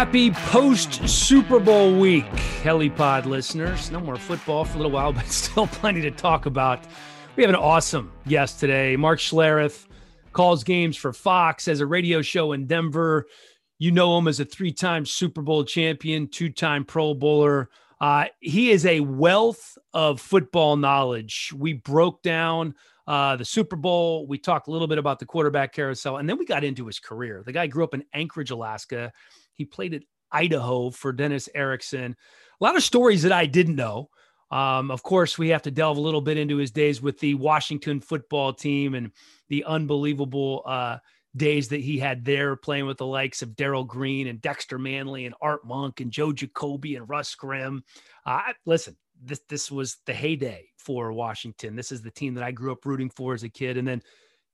Happy post Super Bowl week, Helipod listeners. No more football for a little while, but still plenty to talk about. We have an awesome guest today. Mark Schlereth calls games for Fox as a radio show in Denver. You know him as a three time Super Bowl champion, two time Pro Bowler. Uh, he is a wealth of football knowledge. We broke down uh, the Super Bowl. We talked a little bit about the quarterback carousel, and then we got into his career. The guy grew up in Anchorage, Alaska. He played at Idaho for Dennis Erickson. A lot of stories that I didn't know. Um, of course, we have to delve a little bit into his days with the Washington football team and the unbelievable uh, days that he had there playing with the likes of Darrell Green and Dexter Manley and Art Monk and Joe Jacoby and Russ Grimm. Uh, listen, this this was the heyday for Washington. This is the team that I grew up rooting for as a kid, and then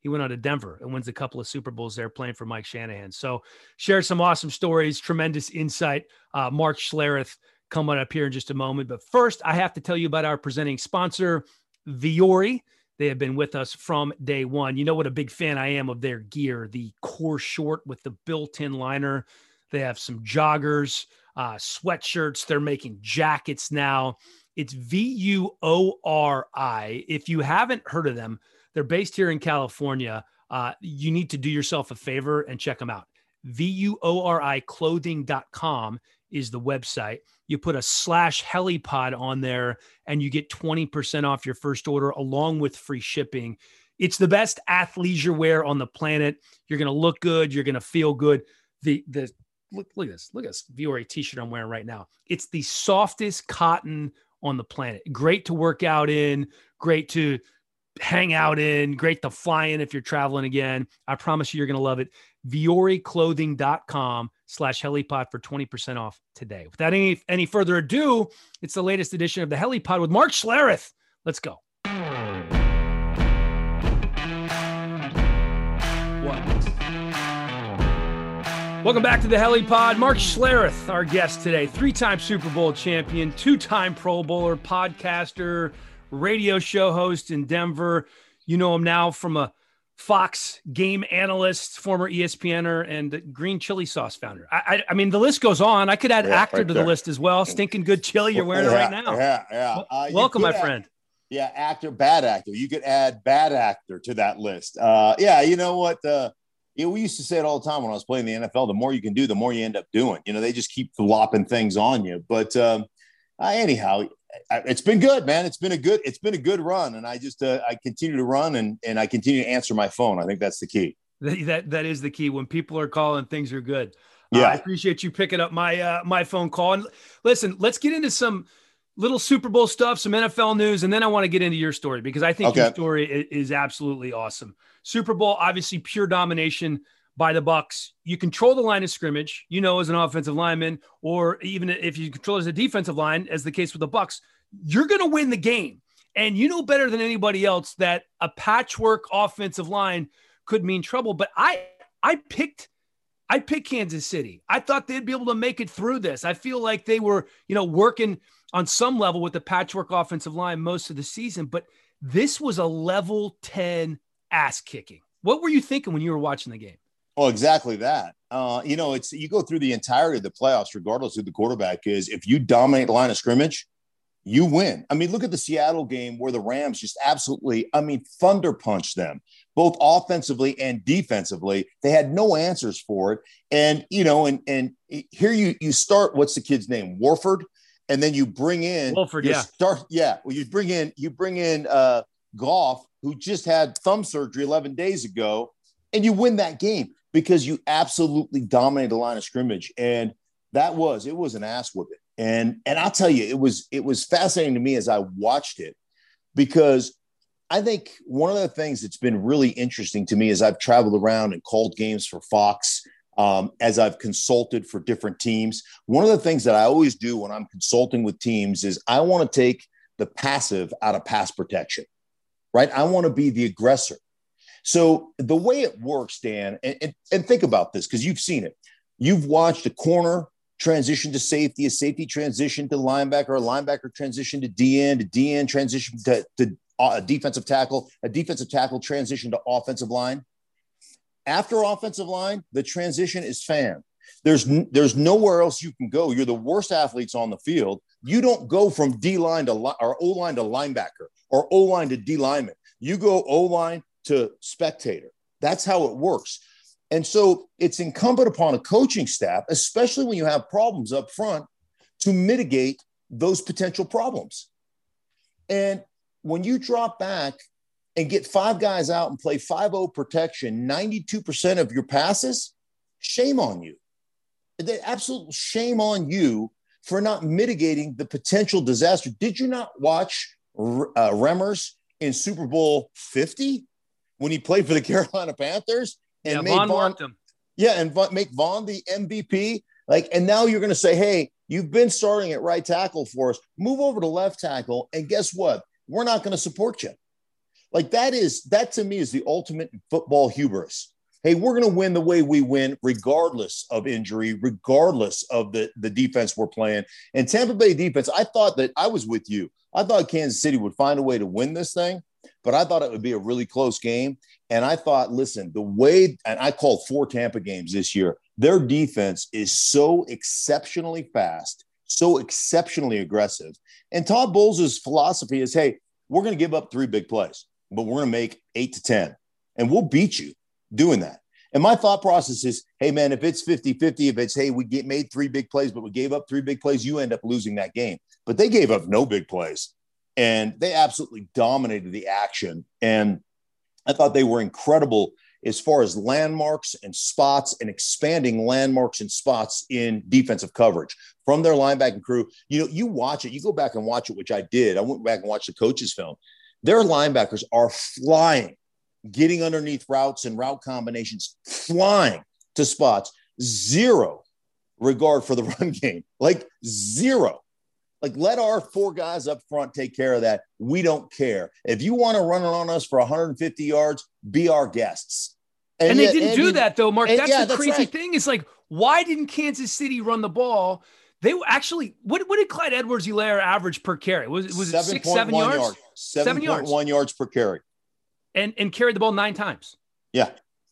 he went on to Denver and wins a couple of Super Bowls there playing for Mike Shanahan. So, share some awesome stories, tremendous insight. Uh, Mark Schlereth coming up here in just a moment. But first, I have to tell you about our presenting sponsor, Vuori. They have been with us from day one. You know what a big fan I am of their gear, the core short with the built-in liner. They have some joggers, uh, sweatshirts. They're making jackets now. It's V U O R I. If you haven't heard of them, they're based here in California. Uh, you need to do yourself a favor and check them out. V U O R I clothing.com is the website. You put a slash helipod on there and you get 20% off your first order along with free shipping. It's the best athleisure wear on the planet. You're going to look good. You're going to feel good. The, the, look, look at this. Look at this Vuori t-shirt I'm wearing right now. It's the softest cotton on the planet. Great to work out in, great to hang out in, great to fly in if you're traveling again. I promise you, you're going to love it. VuoriClothing.com slash helipod for 20% off today. Without any, any further ado, it's the latest edition of the Helipod with Mark Schlereth. Let's go. What? Welcome back to the Helipod. Mark Schlereth, our guest today, three time Super Bowl champion, two time Pro Bowler, podcaster, radio show host in Denver. You know him now from a Fox game analyst, former ESPNer, and green chili sauce founder. I, I, I mean, the list goes on. I could add yeah, actor right to the list as well. Stinking good chili you're wearing yeah, right now. Yeah, yeah. Uh, welcome, my add, friend. Yeah, actor, bad actor. You could add bad actor to that list. Uh, yeah, you know what? Uh, you know, we used to say it all the time when I was playing the NFL. The more you can do, the more you end up doing. You know, they just keep flopping things on you. But um, uh, anyhow, it's been good, man. It's been a good, it's been a good run, and I just uh, I continue to run and and I continue to answer my phone. I think that's the key. That that is the key. When people are calling, things are good. Uh, yeah, uh, I appreciate you picking up my uh, my phone call. And listen, let's get into some little Super Bowl stuff, some NFL news, and then I want to get into your story because I think okay. your story is, is absolutely awesome. Super Bowl, obviously, pure domination by the Bucks. You control the line of scrimmage, you know, as an offensive lineman, or even if you control as a defensive line, as the case with the Bucks, you're going to win the game. And you know better than anybody else that a patchwork offensive line could mean trouble. But I, I picked, I picked Kansas City. I thought they'd be able to make it through this. I feel like they were, you know, working on some level with the patchwork offensive line most of the season. But this was a level ten ass kicking. What were you thinking when you were watching the game? Well, exactly that. Uh, you know, it's you go through the entirety of the playoffs, regardless who the quarterback is. If you dominate the line of scrimmage, you win. I mean, look at the Seattle game where the Rams just absolutely, I mean, thunder punched them, both offensively and defensively. They had no answers for it. And, you know, and and here you you start, what's the kid's name? Warford. And then you bring in Wolford, yeah. Start, yeah. Well, you bring in, you bring in uh Goff, who just had thumb surgery 11 days ago, and you win that game because you absolutely dominated the line of scrimmage. And that was it was an ass whipping. And and I'll tell you, it was it was fascinating to me as I watched it because I think one of the things that's been really interesting to me as I've traveled around and called games for Fox, um, as I've consulted for different teams, one of the things that I always do when I'm consulting with teams is I want to take the passive out of pass protection, right? I want to be the aggressor. So the way it works, Dan, and, and, and think about this because you've seen it. You've watched a corner transition to safety, a safety transition to linebacker, a linebacker transition to DN, to DN transition to, to uh, a defensive tackle, a defensive tackle transition to offensive line. After offensive line, the transition is fan. There's there's nowhere else you can go. You're the worst athletes on the field. You don't go from D line to or O line to linebacker or O line to D lineman. You go O line to spectator. That's how it works. And so it's incumbent upon a coaching staff, especially when you have problems up front, to mitigate those potential problems. And when you drop back and get five guys out and play 5 0 protection, 92% of your passes, shame on you. The absolute shame on you for not mitigating the potential disaster. Did you not watch uh, Remmers in Super Bowl 50 when he played for the Carolina Panthers and yeah, made Von, Von him. Yeah, and Von, make Von the MVP. Like, and now you're going to say, hey, you've been starting at right tackle for us. Move over to left tackle, and guess what? We're not going to support you. Like that is that to me is the ultimate football hubris. Hey, we're going to win the way we win, regardless of injury, regardless of the, the defense we're playing. And Tampa Bay defense, I thought that I was with you. I thought Kansas City would find a way to win this thing, but I thought it would be a really close game. And I thought, listen, the way, and I called four Tampa games this year, their defense is so exceptionally fast, so exceptionally aggressive. And Todd Bowles' philosophy is hey, we're going to give up three big plays, but we're going to make eight to 10, and we'll beat you doing that. And my thought process is, hey, man, if it's 50 50, if it's, hey, we get made three big plays, but we gave up three big plays, you end up losing that game. But they gave up no big plays and they absolutely dominated the action. And I thought they were incredible as far as landmarks and spots and expanding landmarks and spots in defensive coverage from their linebacking crew. You know, you watch it, you go back and watch it, which I did. I went back and watched the coaches' film. Their linebackers are flying, getting underneath routes and route combinations, flying to spots. Zero regard for the run game, like zero. Like, let our four guys up front take care of that. We don't care. If you want to run it on us for 150 yards, be our guests. And, and yet, they didn't and do that though, Mark. That's yeah, the crazy right. thing. Is like, why didn't Kansas City run the ball? They actually what, what did Clyde Edwards Helaire average per carry? Was was it six, seven yards? Yard. Seven, seven yards. One yards per carry. And and carried the ball nine times. Yeah.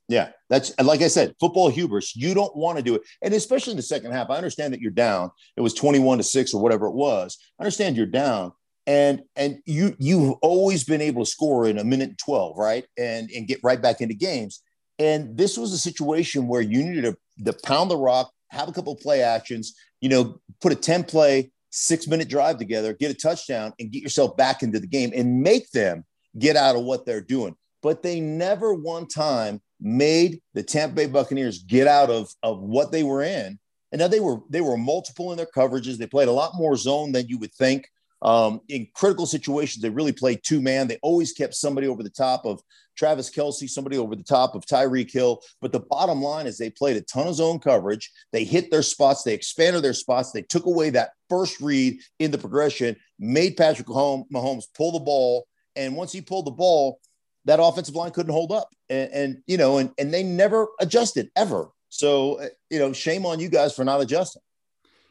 Yeah. That's like I said, football hubris. You don't want to do it. And especially in the second half. I understand that you're down. It was 21 to 6 or whatever it was. I understand you're down. And and you you've always been able to score in a minute and 12, right? And and get right back into games. And this was a situation where you needed to, to pound the rock, have a couple play actions, you know, put a 10 play, six minute drive together, get a touchdown, and get yourself back into the game and make them get out of what they're doing. But they never one time made the Tampa Bay Buccaneers get out of, of what they were in. And now they were they were multiple in their coverages. They played a lot more zone than you would think. Um, in critical situations, they really played two man. They always kept somebody over the top of Travis Kelce, somebody over the top of Tyreek Hill. But the bottom line is they played a ton of zone coverage. They hit their spots, they expanded their spots, they took away that first read in the progression, made Patrick Mahomes pull the ball. And once he pulled the ball, that offensive line couldn't hold up. And, and you know, and, and they never adjusted ever. So, uh, you know, shame on you guys for not adjusting.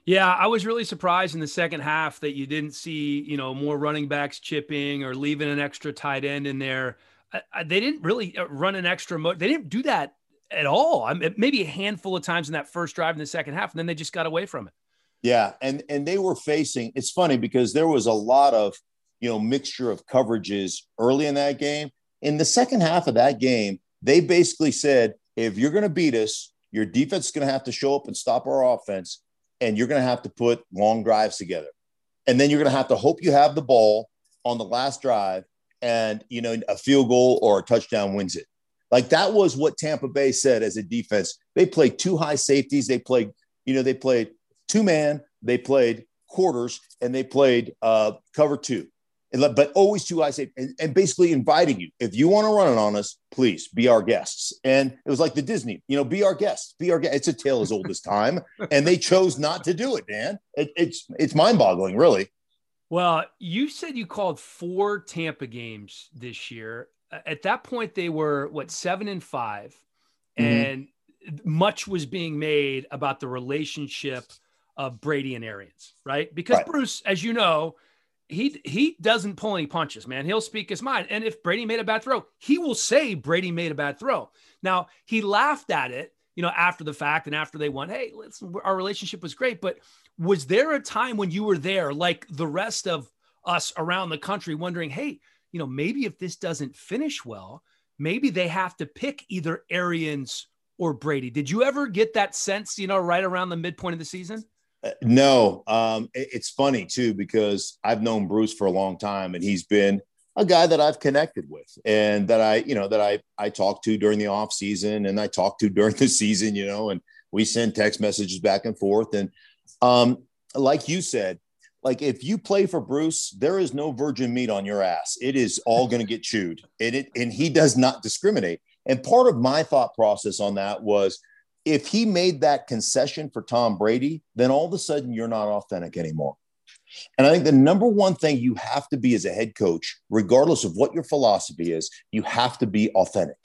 Yeah, I was really surprised in the second half that you didn't see, you know, more running backs chipping or leaving an extra tight end in there. I, I, they didn't really uh, run an extra. Mo- they didn't do that at all. I mean, maybe a handful of times in that first drive in the second half, and then they just got away from it. Yeah, and and they were facing. It's funny because there was a lot of you know mixture of coverages early in that game. In the second half of that game, they basically said, if you're going to beat us, your defense is going to have to show up and stop our offense and you're going to have to put long drives together. And then you're going to have to hope you have the ball on the last drive and, you know, a field goal or a touchdown wins it. Like that was what Tampa Bay said as a defense. They played two high safeties. They played, you know, they played two man, they played quarters, and they played uh, cover two but always two eyes and, and basically inviting you. If you want to run it on us, please be our guests. And it was like the Disney, you know, be our guests, be our guest. It's a tale as old as time, and they chose not to do it, Dan. It, it's it's mind boggling, really. Well, you said you called four Tampa games this year. At that point, they were what seven and 5 mm-hmm. and much was being made about the relationship of Brady and Arians, right? Because right. Bruce, as you know he he doesn't pull any punches, man. He'll speak his mind. And if Brady made a bad throw, he will say Brady made a bad throw. Now, he laughed at it you know, after the fact and after they won, hey, listen, our relationship was great. But was there a time when you were there, like the rest of us around the country, wondering, hey, you know, maybe if this doesn't finish well, maybe they have to pick either Arians or Brady. Did you ever get that sense, you know, right around the midpoint of the season? No, um, it, it's funny too because I've known Bruce for a long time, and he's been a guy that I've connected with, and that I, you know, that I I talked to during the off season, and I talked to during the season, you know, and we send text messages back and forth, and um, like you said, like if you play for Bruce, there is no virgin meat on your ass. It is all going to get chewed, and it and he does not discriminate. And part of my thought process on that was if he made that concession for Tom Brady, then all of a sudden you're not authentic anymore. And I think the number one thing you have to be as a head coach, regardless of what your philosophy is, you have to be authentic.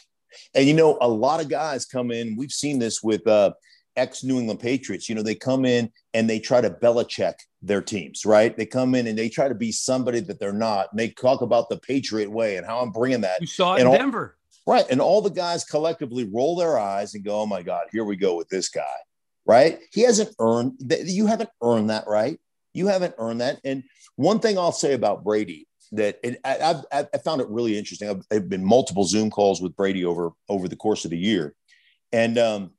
And you know, a lot of guys come in. We've seen this with uh, ex New England Patriots. You know, they come in and they try to Belichick their teams, right? They come in and they try to be somebody that they're not. And they talk about the Patriot way and how I'm bringing that. You saw it in all, Denver. Right. And all the guys collectively roll their eyes and go, oh my God, here we go with this guy. Right. He hasn't earned that. You haven't earned that, right? You haven't earned that. And one thing I'll say about Brady that I, have I found it really interesting. I've, I've, been multiple Zoom calls with Brady over over the course of the year, and um,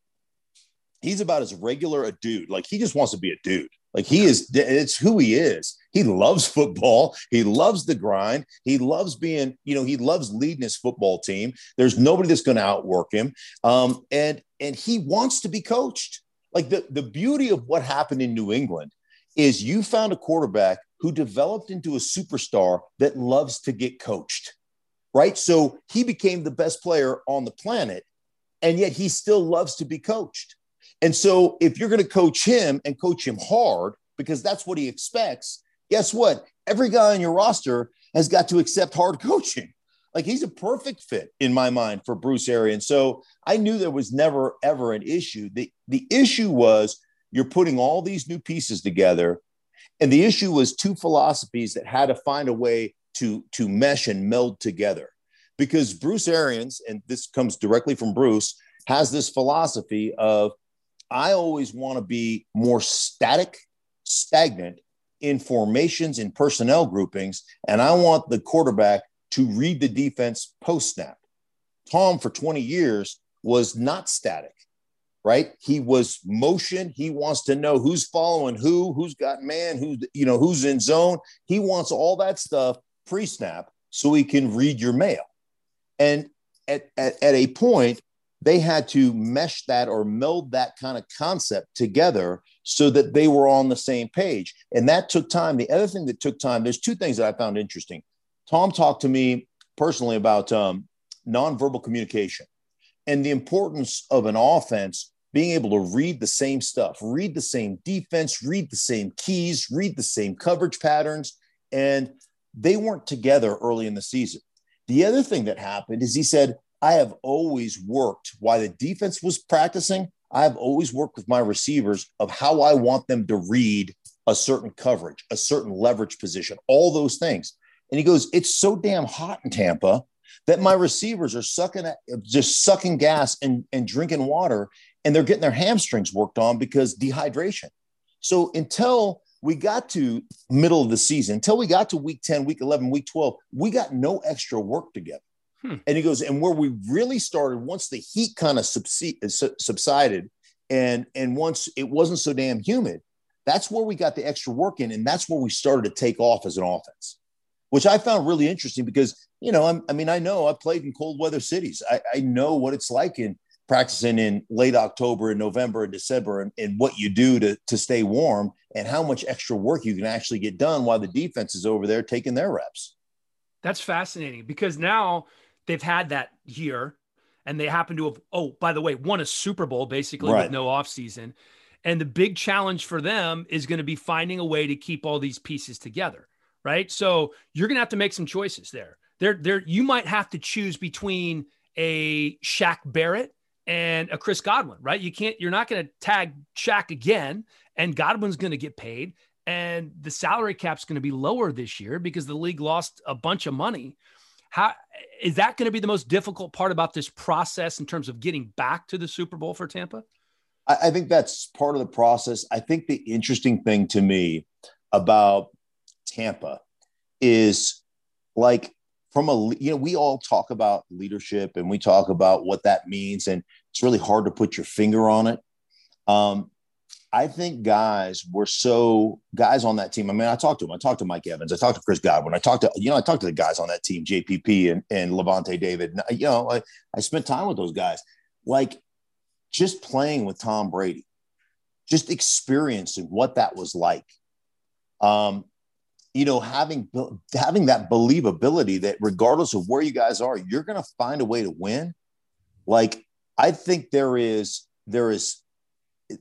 he's about as regular a dude. Like he just wants to be a dude. Like he is. It's who he is. He loves football. He loves the grind. He loves being, you know, he loves leading his football team. There's nobody that's going to outwork him. Um, and and he wants to be coached. Like the, the beauty of what happened in New England is you found a quarterback who developed into a superstar that loves to get coached. Right. So he became the best player on the planet. And yet he still loves to be coached. And so if you're going to coach him and coach him hard, because that's what he expects, guess what? Every guy on your roster has got to accept hard coaching. Like he's a perfect fit in my mind for Bruce Arians. So I knew there was never ever an issue. The the issue was you're putting all these new pieces together, and the issue was two philosophies that had to find a way to to mesh and meld together. Because Bruce Arians, and this comes directly from Bruce, has this philosophy of I always want to be more static, stagnant, in formations in personnel groupings, and I want the quarterback to read the defense post snap. Tom, for 20 years, was not static, right? He was motion. He wants to know who's following who, who's got man, who's, you know, who's in zone. He wants all that stuff pre snap so he can read your mail. And at, at, at a point, they had to mesh that or meld that kind of concept together so that they were on the same page. And that took time. The other thing that took time, there's two things that I found interesting. Tom talked to me personally about um, nonverbal communication and the importance of an offense being able to read the same stuff, read the same defense, read the same keys, read the same coverage patterns. And they weren't together early in the season. The other thing that happened is he said, I have always worked while the defense was practicing. I've always worked with my receivers of how I want them to read a certain coverage, a certain leverage position, all those things. And he goes, It's so damn hot in Tampa that my receivers are sucking just sucking gas and, and drinking water, and they're getting their hamstrings worked on because dehydration. So until we got to middle of the season, until we got to week 10, week 11, week 12, we got no extra work together. Hmm. And he goes, and where we really started once the heat kind of subsided, and and once it wasn't so damn humid, that's where we got the extra work in, and that's where we started to take off as an offense, which I found really interesting because you know I'm, i mean I know I played in cold weather cities. I, I know what it's like in practicing in late October and November and December, and, and what you do to to stay warm, and how much extra work you can actually get done while the defense is over there taking their reps. That's fascinating because now they've had that year and they happen to have, oh, by the way, won a Super Bowl basically right. with no offseason. And the big challenge for them is going to be finding a way to keep all these pieces together. Right. So you're going to have to make some choices there. There, there, you might have to choose between a Shaq Barrett and a Chris Godwin, right? You can't, you're not going to tag Shaq again, and Godwin's going to get paid, and the salary cap's going to be lower this year because the league lost a bunch of money. How is that going to be the most difficult part about this process in terms of getting back to the Super Bowl for Tampa? I, I think that's part of the process. I think the interesting thing to me about Tampa is like from a you know we all talk about leadership and we talk about what that means and it's really hard to put your finger on it um, i think guys were so guys on that team i mean i talked to them i talked to mike evans. I talked to chris godwin. I talked to you know i talked to the guys on that team jpp and, and lavonte david. You know I, I spent time with those guys. Like just playing with tom brady just experiencing what that was like. Um, you know, having having that believability that regardless of where you guys are, you're going to find a way to win. Like I think there is there is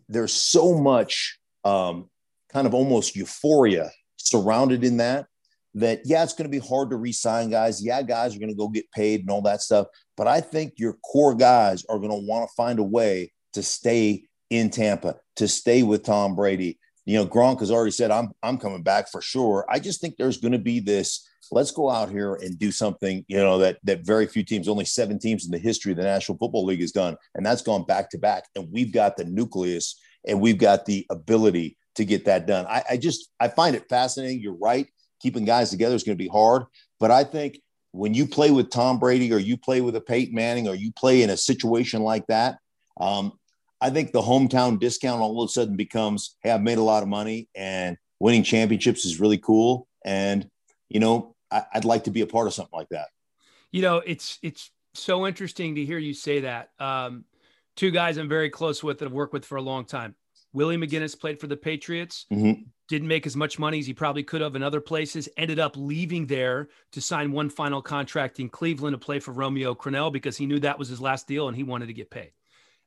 there's so much um, kind of almost euphoria surrounded in that that yeah it's going to be hard to re-sign guys yeah guys are going to go get paid and all that stuff but i think your core guys are going to want to find a way to stay in tampa to stay with tom brady you know, Gronk has already said, I'm, I'm coming back for sure. I just think there's going to be this, let's go out here and do something, you know, that, that very few teams, only seven teams in the history of the National Football League has done. And that's gone back to back. And we've got the nucleus and we've got the ability to get that done. I, I just, I find it fascinating. You're right. Keeping guys together is going to be hard. But I think when you play with Tom Brady or you play with a Peyton Manning or you play in a situation like that, um, I think the hometown discount all of a sudden becomes, hey, I've made a lot of money and winning championships is really cool. And, you know, I, would like to be a part of something like that. You know, it's, it's so interesting to hear you say that. Um, two guys I'm very close with that I've worked with for a long time. Willie McGinest played for the Patriots, mm-hmm. didn't make as much money as he probably could have in other places, ended up leaving there to sign one final contract in Cleveland to play for Romeo Crennel because he knew that was his last deal and he wanted to get paid.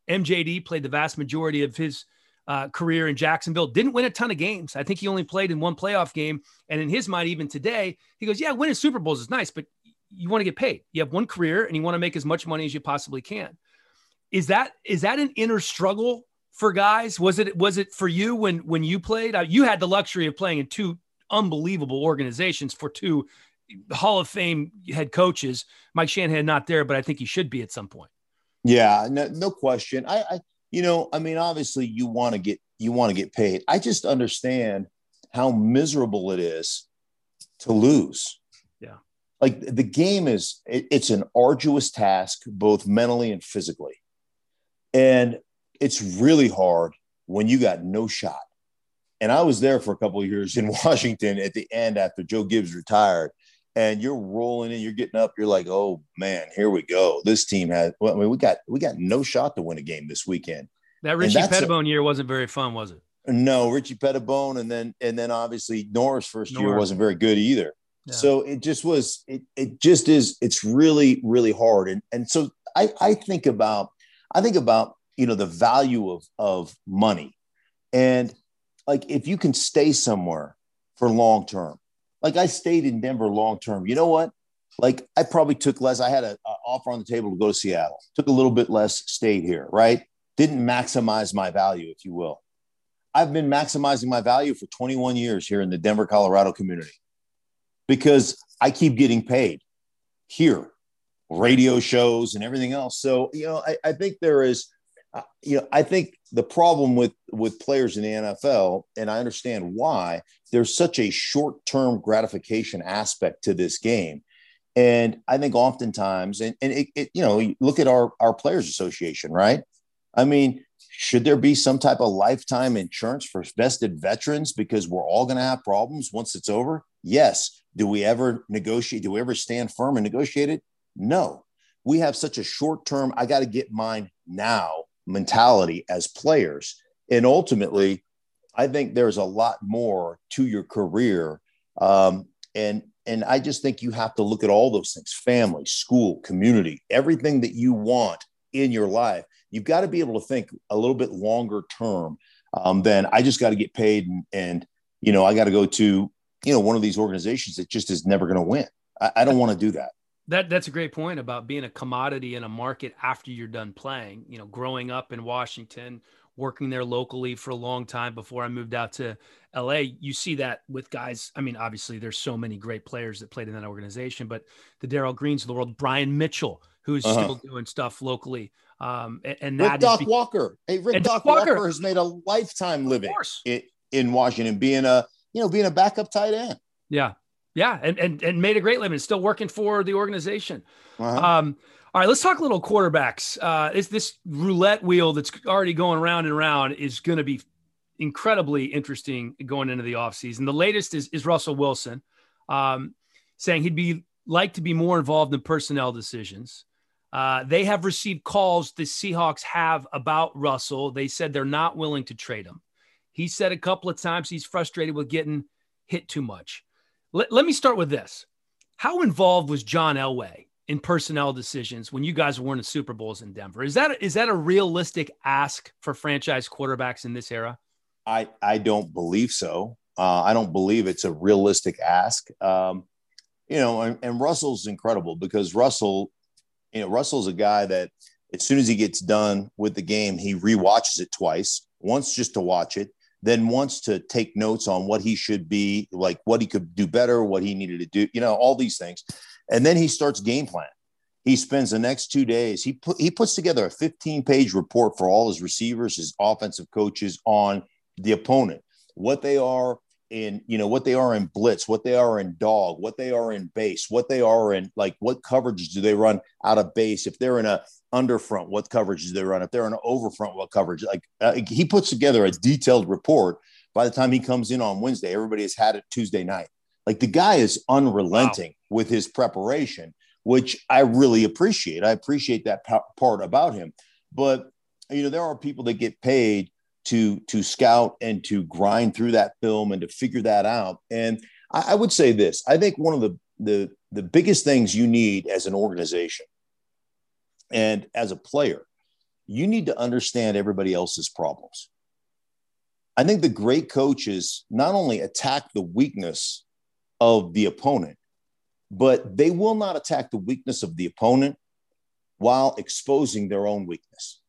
MJD played the vast majority of his uh, career in Jacksonville. Didn't win a ton of games. I think he only played in one playoff game. And in his mind, even today, he goes, "Yeah, winning Super Bowls is nice, but you want to get paid. You have one career, and you want to make as much money as you possibly can." Is that is that an inner struggle for guys? Was it was it for you when when you played? Uh, you had the luxury of playing in two unbelievable organizations for two Hall of Fame head coaches. Mike Shanahan not there, but I think he should be at some point. Yeah, no, no question. I, I, you know, I mean, obviously, you want to get you want to get paid. I just understand how miserable it is to lose. Yeah, like the game is it, it's an arduous task, both mentally and physically, and it's really hard when you got no shot. And I was there for a couple of years in Washington at the end after Joe Gibbs retired and you're rolling in, you're getting up, you're like, oh man, here we go. This team has well, I mean, we got we got no shot to win a game this weekend. That Richie Petitbon a, year wasn't very fun, was it? No, Richie Petitbon, and then and then obviously Norv's first Norv's. year wasn't very good either. Yeah. So it just was it it just is it's really, really hard. And and so I, I think about I think about you know the value of of money and like if you can stay somewhere for long term like I stayed in Denver long term. You know what? Like I probably took less. I had an offer on the table to go to Seattle. Took a little bit less. Stayed here. Right? Didn't maximize my value, if you will. I've been maximizing my value for 21 years here in the Denver, Colorado community because I keep getting paid here, radio shows and everything else. So, you know, I, I think there is, uh, you know, I think the problem with with players in the NFL, and I understand why, there's such a short-term gratification aspect to this game. And I think oftentimes, and, and it, it, you know, look at our, our players association, right? I mean, should there be some type of lifetime insurance for vested veterans because we're all going to have problems once it's over? Yes. Do we ever negotiate? Do we ever stand firm and negotiate it? No. We have such a short term, I got to get mine now mentality as players. And ultimately, I think there's a lot more to your career. Um, and and I just think you have to look at all those things family, school, community, everything that you want in your life. You've got to be able to think a little bit longer term um, than I just got to get paid and, and, you know, I got to go to, you know, one of these organizations that just is never going to win. I, I don't want to do that. That that's a great point about being a commodity in a market after you're done playing. You know, growing up in Washington, working there locally for a long time before I moved out to LA. You see that with guys. I mean, obviously, there's so many great players that played in that organization, but the Darrell Greens of the world, Brian Mitchell, who's uh-huh. still doing stuff locally. Um, and, and Rick Doc be- Walker. Hey, Rick Doc, Doc Walker. Walker. has made a lifetime living in, in Washington, being a you know being a backup tight end. Yeah, yeah, and and and made a great living. Still working for the organization. Uh-huh. Um, all right, let's talk a little quarterbacks. Uh, is this roulette wheel that's already going round and round is going to be incredibly interesting going into the offseason. The latest is, is Russell Wilson um, saying he'd be like to be more involved in personnel decisions. Uh, they have received calls the Seahawks have about Russell. They said they're not willing to trade him. He said a couple of times he's frustrated with getting hit too much. Let, let me start with this. How involved was John Elway in personnel decisions when you guys were winning Super Bowls in Denver? Is that is that a realistic ask for franchise quarterbacks in this era? I I don't believe so. Uh, I don't believe it's a realistic ask. Um, you know, and, and Russell's incredible because Russell, you know, Russell's a guy that as soon as he gets done with the game, he re-watches it twice. Once just to watch it, then wants to take notes on what he should be, like what he could do better, what he needed to do, you know, all these things. And then he starts game plan. He spends the next two days. He put he puts together a 15 page report for all his receivers, his offensive coaches on the opponent, what they are in, you know, what they are in blitz, what they are in dog, what they are in base, what they are in like what coverages do they run out of base? If they're in a under front, what coverages do they run? If they're in an over front, what coverage? Like uh, he puts together a detailed report. By the time he comes in on Wednesday, everybody has had it Tuesday night. Like the guy is unrelenting wow. With his preparation, which I really appreciate. I appreciate that p- part about him. But you know, there are people that get paid to to scout and to grind through that film and to figure that out. And I, I would say this: I think one of the the the biggest things you need as an organization and as a player, you need to understand everybody else's problems. I think the great coaches not only attack the weakness of the opponent, but they will not attack the weakness of the opponent while exposing their own weakness.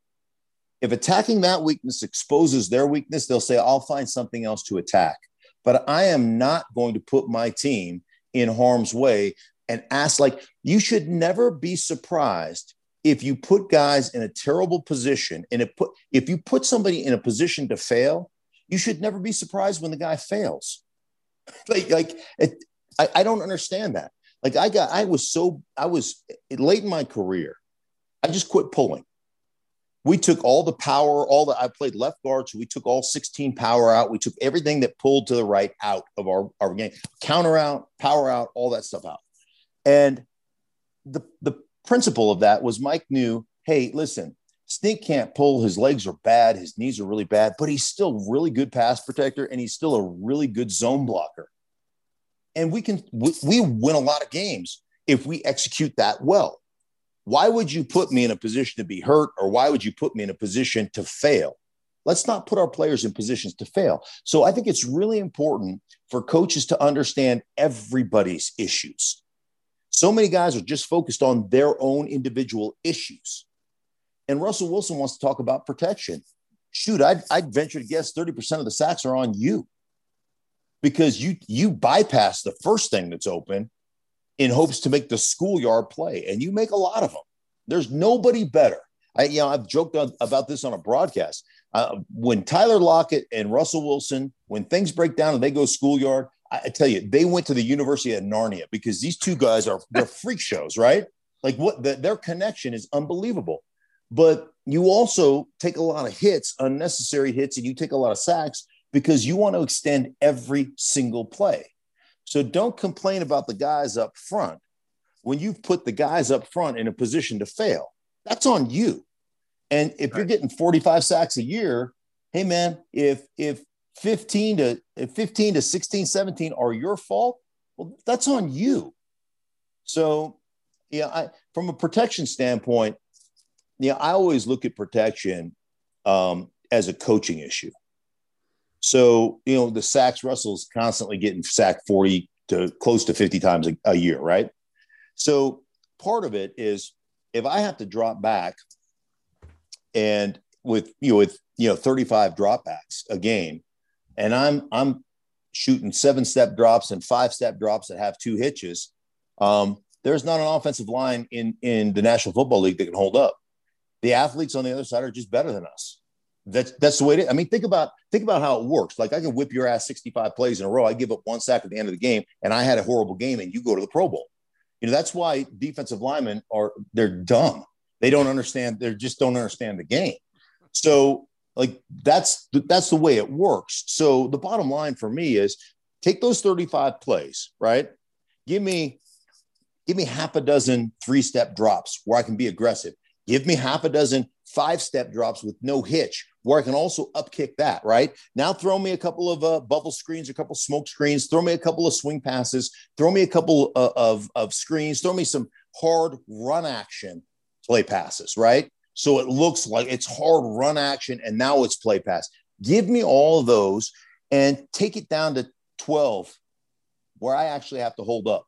If attacking that weakness exposes their weakness, they'll say, I'll find something else to attack. But I am not going to put my team in harm's way and ask, like, you should never be surprised if you put guys in a terrible position and it put if you put somebody in a position to fail, you should never be surprised when the guy fails. like like it, I, I don't understand that. Like I got I was so I was late in my career. I just quit pulling. We took all the power, all the I played left guard, so we took all 16 power out. We took everything that pulled to the right out of our, our game, counter out, power out, all that stuff out. And the the principle of that was Mike knew, hey, listen, Stink can't pull. His legs are bad. His knees are really bad, but he's still really good pass protector and he's still a really good zone blocker. And we can we, we win a lot of games if we execute that well. Why would you put me in a position to be hurt or why would you put me in a position to fail? Let's not put our players in positions to fail. So I think it's really important for coaches to understand everybody's issues so many guys are just focused on their own individual issues. And Russell Wilson wants to talk about protection. Shoot, I'd, I'd venture to guess 30% of the sacks are on you because you you bypass the first thing that's open in hopes to make the schoolyard play, and you make a lot of them. There's nobody better. I, you know, I've joked about this on a broadcast. Uh, when Tyler Lockett and Russell Wilson, when things break down and they go schoolyard, I tell you, they went to the University of Narnia because these two guys are they're freak shows, right? Like what the, their connection is unbelievable. But you also take a lot of hits, unnecessary hits, and you take a lot of sacks because you want to extend every single play. So don't complain about the guys up front when you've put the guys up front in a position to fail. That's on you. And if right. you're getting 45 sacks a year, hey man, if if 15 to 15 to 16, 17 are your fault, well, that's on you. So, yeah, I, from a protection standpoint, yeah, I always look at protection um, as a coaching issue. So, you know, the sacks, Russell's constantly getting sacked 40 to close to 50 times a, a year, right? So, part of it is if I have to drop back and with you know with you know 35 dropbacks a game, and I'm I'm shooting seven step drops and five step drops that have two hitches. Um, there's not an offensive line in in the National Football League that can hold up. The athletes on the other side are just better than us. That's that's the way it is. I mean, think about think about how it works. Like I can whip your ass 65 plays in a row. I give up one sack at the end of the game, and I had a horrible game, and you go to the Pro Bowl. You know, that's why defensive linemen are they're dumb. They don't understand, they just don't understand the game. So, like that's that's the way it works. So the bottom line for me is take those 35 plays, right? Give me give me half a dozen three-step drops where I can be aggressive. Give me half a dozen five-step drops with no hitch where I can also upkick that, right? Now throw me a couple of uh, bubble screens, a couple smoke screens, throw me a couple of swing passes, throw me a couple uh, of, of screens, throw me some hard run action play passes, right? So it looks like it's hard run action and now it's play pass. Give me all of those and take it down to 12 where I actually have to hold up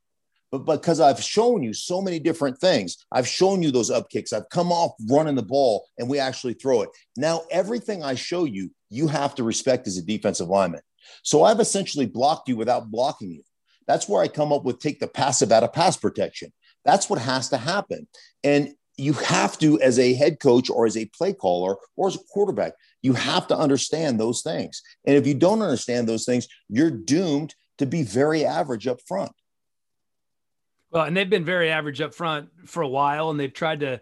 but because I've shown you so many different things, I've shown you those up kicks. I've come off running the ball and we actually throw it. Now, everything I show you, you have to respect as a defensive lineman. So I've essentially blocked you without blocking you. That's where I come up with take the passive out of pass protection. That's what has to happen. And you have to, as a head coach or as a play caller or as a quarterback, you have to understand those things. And if you don't understand those things, you're doomed to be very average up front. Well, and they've been very average up front for a while, and they've tried to,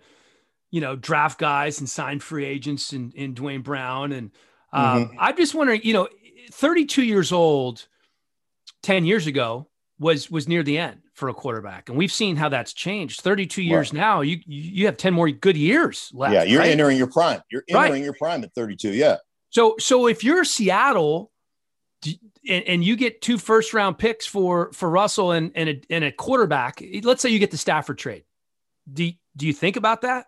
you know, draft guys and sign free agents in, in Duane Brown. And um, mm-hmm. I'm just wondering, you know, 32 years old, 10 years ago was was near the end for a quarterback, and we've seen how that's changed. 32 years right. now, you you have 10 more good years left. Yeah, you're right? entering your prime. You're entering right. your prime at 32. Yeah. So so if you're Seattle and, and you get two first round picks for for Russell and and a, and a quarterback, let's say you get the Stafford trade. Do do you think about that?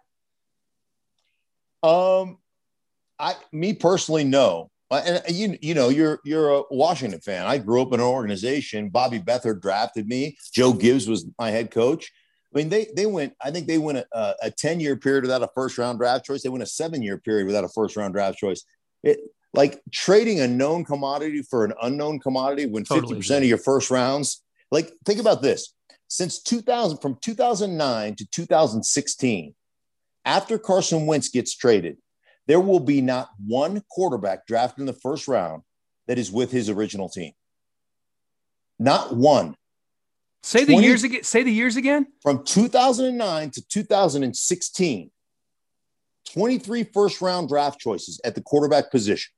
Um, I me personally no. Uh, and uh, you you know you're you're a Washington fan. I grew up in an organization. Bobby Beathard drafted me. Joe Gibbs was my head coach. I mean, they they went. I think they went a, a ten year period without a first round draft choice. They went a seven year period without a first round draft choice. It, like trading a known commodity for an unknown commodity when totally 50% of your first rounds like think about this. Since 2000 from 2009 to 2016 after carson wentz gets traded there will be not one quarterback drafted in the first round that is with his original team. Not one. Say 20, the years again say the years again. From 2009 to 2016 23 first round draft choices at the quarterback position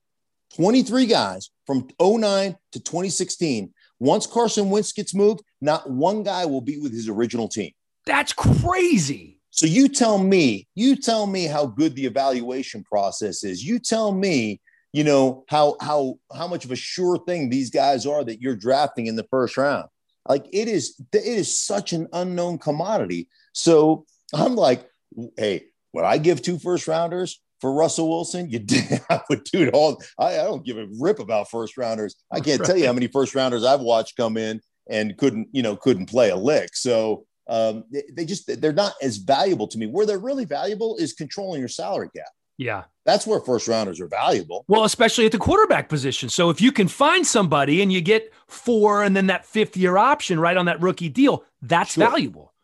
23 guys from 09 to 2016. Once Carson Wentz gets moved, not one guy will be with his original team. That's crazy. So you tell me, you tell me how good the evaluation process is. You tell me, you know, how how how much of a sure thing these guys are that you're drafting in the first round. Like it is it is such an unknown commodity. So I'm like, hey, would I give two first rounders? For Russell Wilson, you did. I would do it all. I, I, don't give a rip about first rounders. I can't right. tell you how many first rounders I've watched come in and couldn't, you know, couldn't play a lick. So um, they, they just they're not as valuable to me. Where they're really valuable is controlling your salary cap. Yeah. That's where first rounders are valuable. Well, especially at the quarterback position. So if you can find somebody and you get four and then that fifth year option right on that rookie deal, that's sure. valuable.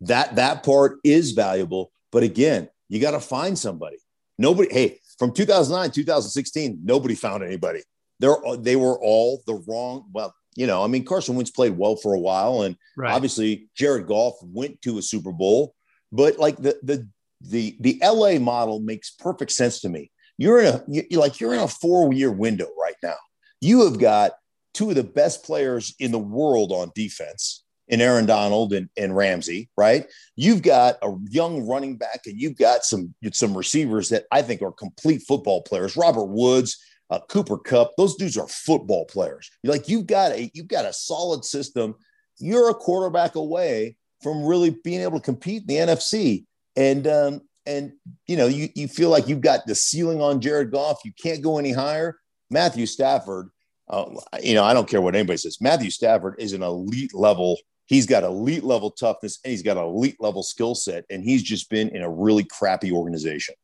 That that part is valuable. But again, you got to find somebody. Nobody, hey, from 2009, 2016, nobody found anybody. They're, they were all the wrong. Well, you know, I mean, Carson Wentz played well for a while, and right. obviously Jared Goff went to a Super Bowl. But like the the the the LA model makes perfect sense to me. You're in a you like you're in a four year window right now. You have got two of the best players in the world on defense in Aaron Donald and, and Ramsey, right? You've got a young running back and you've got some some receivers that I think are complete football players. Robert Woods, uh, Cooper Kupp, those dudes are football players. You're like you've got a you've got a solid system. You're a quarterback away from really being able to compete in the NFC. And um, and you know you you feel like you've got the ceiling on Jared Goff. You can't go any higher. Matthew Stafford, uh, you know I don't care what anybody says. Matthew Stafford is an elite level he's got elite level toughness and he's got an elite level skill set and he's just been in a really crappy organization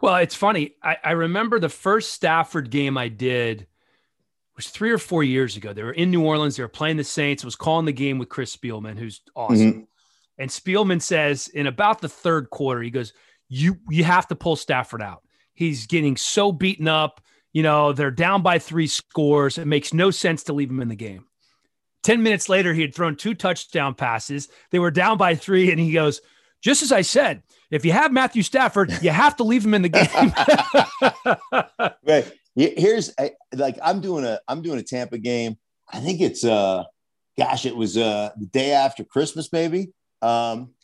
Well, it's funny. I, I remember the first Stafford game I did was three or four years ago. They were in New Orleans. They were playing the Saints. I was calling the game with Chris Spielman, who's awesome. Mm-hmm. And Spielman says in about the third quarter, he goes, "You you have to pull Stafford out. He's getting so beaten up. You know they're down by three scores. It makes no sense to leave him in the game." 10 minutes later, he had thrown two touchdown passes. They were down by three, and he goes, Just as I said, if you have Matthew Stafford, you have to leave him in the game. right. Here's like I'm doing a I'm doing a Tampa game. I think it's uh gosh, it was uh the day after Christmas, maybe. Um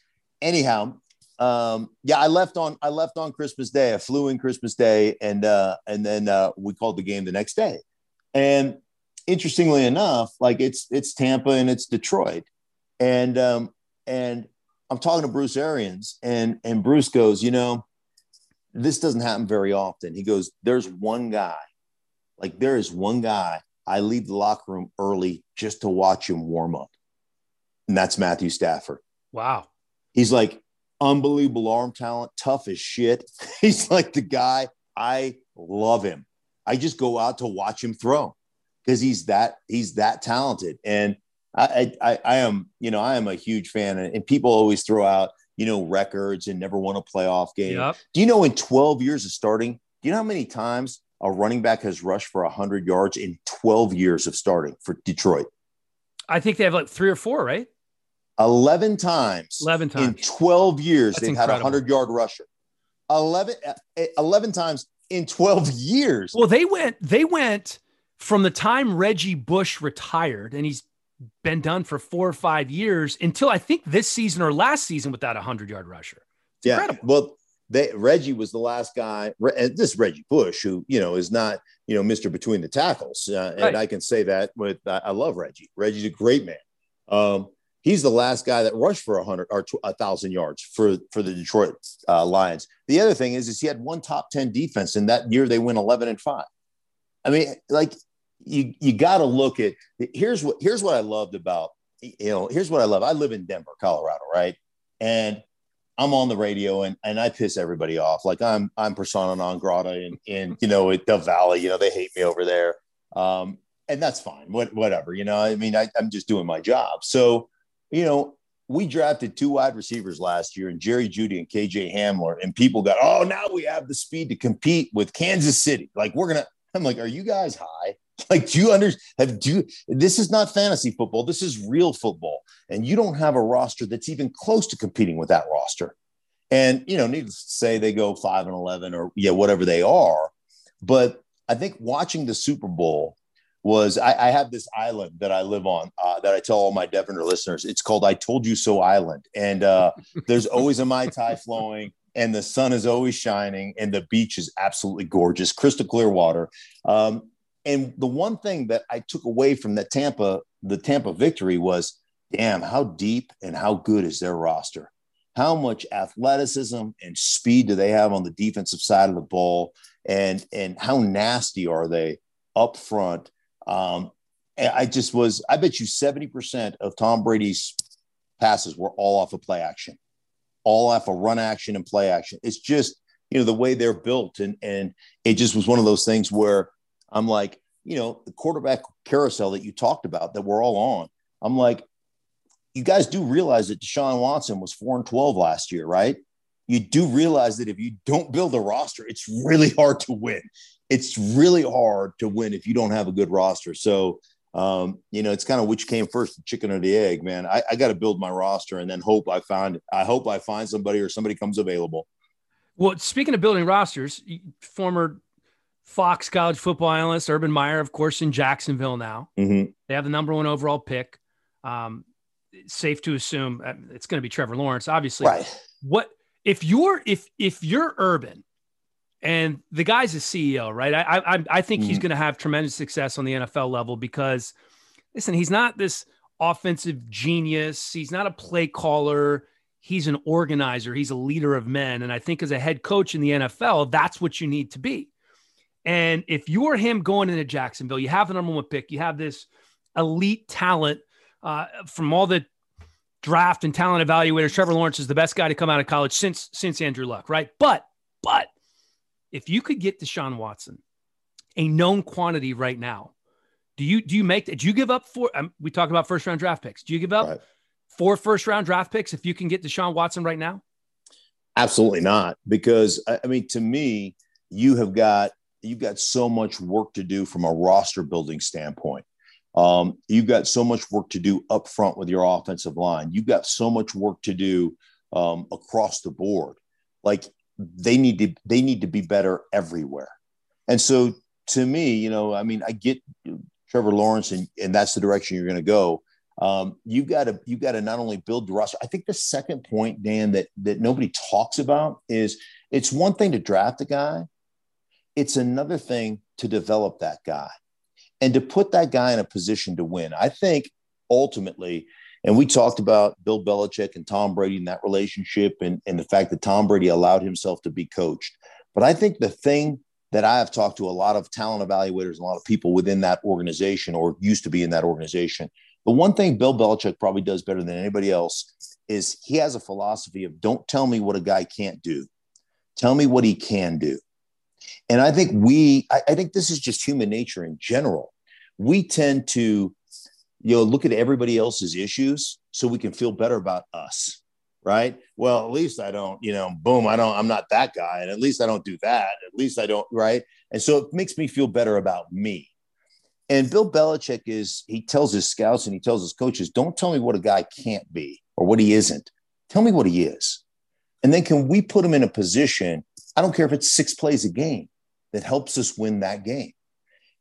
anyhow, um yeah, I left on I left on Christmas Day. I flew in Christmas Day and uh and then uh we called the game the next day. And interestingly enough, like it's it's Tampa and it's Detroit, and um, and I'm talking to Bruce Arians, and and Bruce goes, you know, this doesn't happen very often. He goes, there's one guy, like there is one guy. I leave the locker room early just to watch him warm up, and that's Matthew Stafford. Wow, he's like unbelievable arm talent, tough as shit. he's like the guy. I love him. I just go out to watch him throw because he's that he's that talented. And I, I, I am you know I am a huge fan, and, people always throw out you know records and never won a playoff game. Yep. Do you know in 12 years of starting, do you know how many times a running back has rushed for 100 yards in 12 years of starting for Detroit? I think they have like three or four, right? 11 times 11 times in 12 years That's they've incredible. had a 100 yard rusher 11 eh, 11 times in 12 years well they went they went from the time Reggie Bush retired, and he's been done for four or five years until I think this season or last season without a hundred yard rusher. It's yeah. Incredible. Well, they, Reggie was the last guy. And this Reggie Bush, who you know is not you know Mister Between the Tackles, uh, and right. I can say that with I love Reggie. Reggie's a great man. Um, he's the last guy that rushed for a hundred or a thousand yards for for the Detroit uh, Lions. The other thing is, is he had one top ten defense, and that year they went eleven and five. I mean, like you you got to look at here's what here's what I loved about you know here's what I love. I live in Denver, Colorado, right? And I'm on the radio and and I piss everybody off. Like I'm I'm persona non grata in in you know the Valley. You know they hate me over there, um, and that's fine. What whatever. You know I mean I, I'm just doing my job. So you know we drafted two wide receivers last year and Jerry Jeudy and KJ Hamler, and people got, oh, now we have the speed to compete with Kansas City. Like, we're going to, I'm like, are you guys high? Like, do you understand? Have do you, this is not fantasy football. This is real football, and you don't have a roster that's even close to competing with that roster. And you know, needless to say, they go five and eleven, or yeah, whatever they are. But I think watching the Super Bowl was I, I have this island that I live on uh, that I tell all my Denver listeners. It's called "I Told You So Island," and uh, there's always a mai tai flowing and the sun is always shining and the beach is absolutely gorgeous crystal clear water um, and the one thing that I took away from the Tampa, the Tampa victory was, damn, how deep and how good is their roster? How much athleticism and speed do they have on the defensive side of the ball? And and how nasty are they up front? Um, I just was, I bet you 70% of Tom Brady's passes were all off of play action, all off of run action and play action. It's just, you know, the way they're built. And, and it just was one of those things where I'm like, you know, the quarterback carousel that you talked about that we're all on. I'm like, you guys do realize that Deshaun Watson was four and 12 last year, right? You do realize that if you don't build a roster, it's really hard to win. It's really hard to win if you don't have a good roster. So, um, you know, it's kind of which came first, the chicken or the egg, man. I, I got to build my roster and then hope I find, I hope I find somebody or somebody comes available. Well, speaking of building rosters, former Fox college football analyst Urban Meyer, of course, in Jacksonville now. Mm-hmm. They have the number one overall pick. Um, safe to assume uh, it's going to be Trevor Lawrence. Obviously, right. what if you're if if you're Urban and the guy's a CEO, right? I I, I think mm-hmm. he's going to have tremendous success on the NFL level because listen, he's not this offensive genius. He's not a play caller. He's an organizer. He's a leader of men. And I think as a head coach in the NFL, that's what you need to be. And if you're him going into Jacksonville, you have the number one pick, you have this elite talent uh, from all the draft and talent evaluators. Trevor Lawrence is the best guy to come out of college since since Andrew Luck, right? But but if you could get Deshaun Watson, a known quantity right now, do you do you make that? Do you give up for? Um, we talk about first round draft picks. Do you give up right. four first round draft picks if you can get Deshaun Watson right now? Absolutely not, because I mean, to me, you have got you've got so much work to do from a roster building standpoint. Um, you've got so much work to do up front with your offensive line. You've got so much work to do um, across the board. Like they need to they need to be better everywhere. And so to me, you know, I mean, I get Trevor Lawrence and, and that's the direction you're going to go. Um, you've got to you've got to not only build the roster. I think the second point, Dan, that that nobody talks about is it's one thing to draft a guy, it's another thing to develop that guy and to put that guy in a position to win. I think ultimately, and we talked about Bill Belichick and Tom Brady and that relationship and, and the fact that Tom Brady allowed himself to be coached. But I think the thing that I have talked to a lot of talent evaluators, a lot of people within that organization or used to be in that organization. The one thing Bill Belichick probably does better than anybody else is he has a philosophy of don't tell me what a guy can't do. Tell me what he can do. And I think we, I, I think this is just human nature in general. We tend to, you know, look at everybody else's issues so we can feel better about us right? Well, at least I don't, you know, boom, I don't, I'm not that guy. And at least I don't do that. At least I don't, right? And so it makes me feel better about me. And Bill Belichick is, he tells his scouts and he tells his coaches, don't tell me what a guy can't be or what he isn't. Tell me what he is. And then can we put him in a position, I don't care if it's six plays a game, that helps us win that game.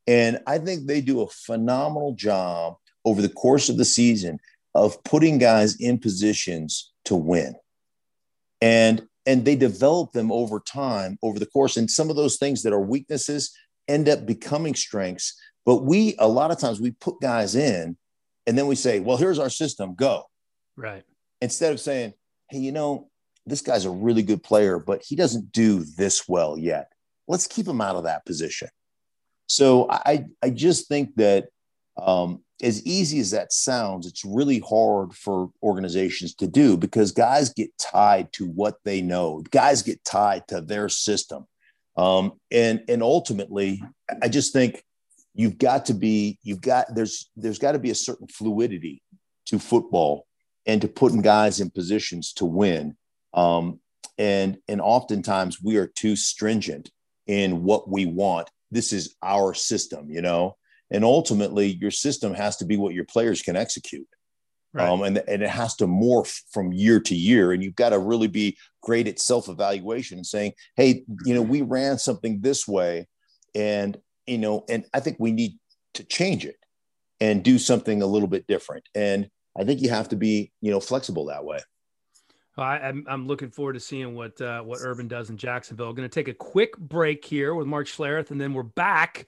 And I think they do a phenomenal job over the course of the season of putting guys in positions to win. And and they develop them over time over the course. And some of those things that are weaknesses end up becoming strengths. But we a lot of times we put guys in and then we say well here's our system. Go. Right. Instead of saying hey you know this guy's a really good player but he doesn't do this well yet let's keep him out of that position so i i just think that um, as easy as that sounds, it's really hard for organizations to do because guys get tied to what they know. Guys get tied to their system. Um, and and ultimately, I just think you've got to be you've got there's there's got to be a certain fluidity to football and to putting guys in positions to win. Um, and and oftentimes we are too stringent in what we want. This is our system, you know. And ultimately, your system has to be what your players can execute. Right. Um, and, and it has to morph from year to year. And you've got to really be great at self evaluation and saying, hey, you know, we ran something this way. And, you know, and I think we need to change it and do something a little bit different. And I think you have to be, you know, flexible that way. I, am I'm looking forward to seeing what uh, what Urban does in Jacksonville. Going to take a quick break here with Mark Schlereth, and then we're back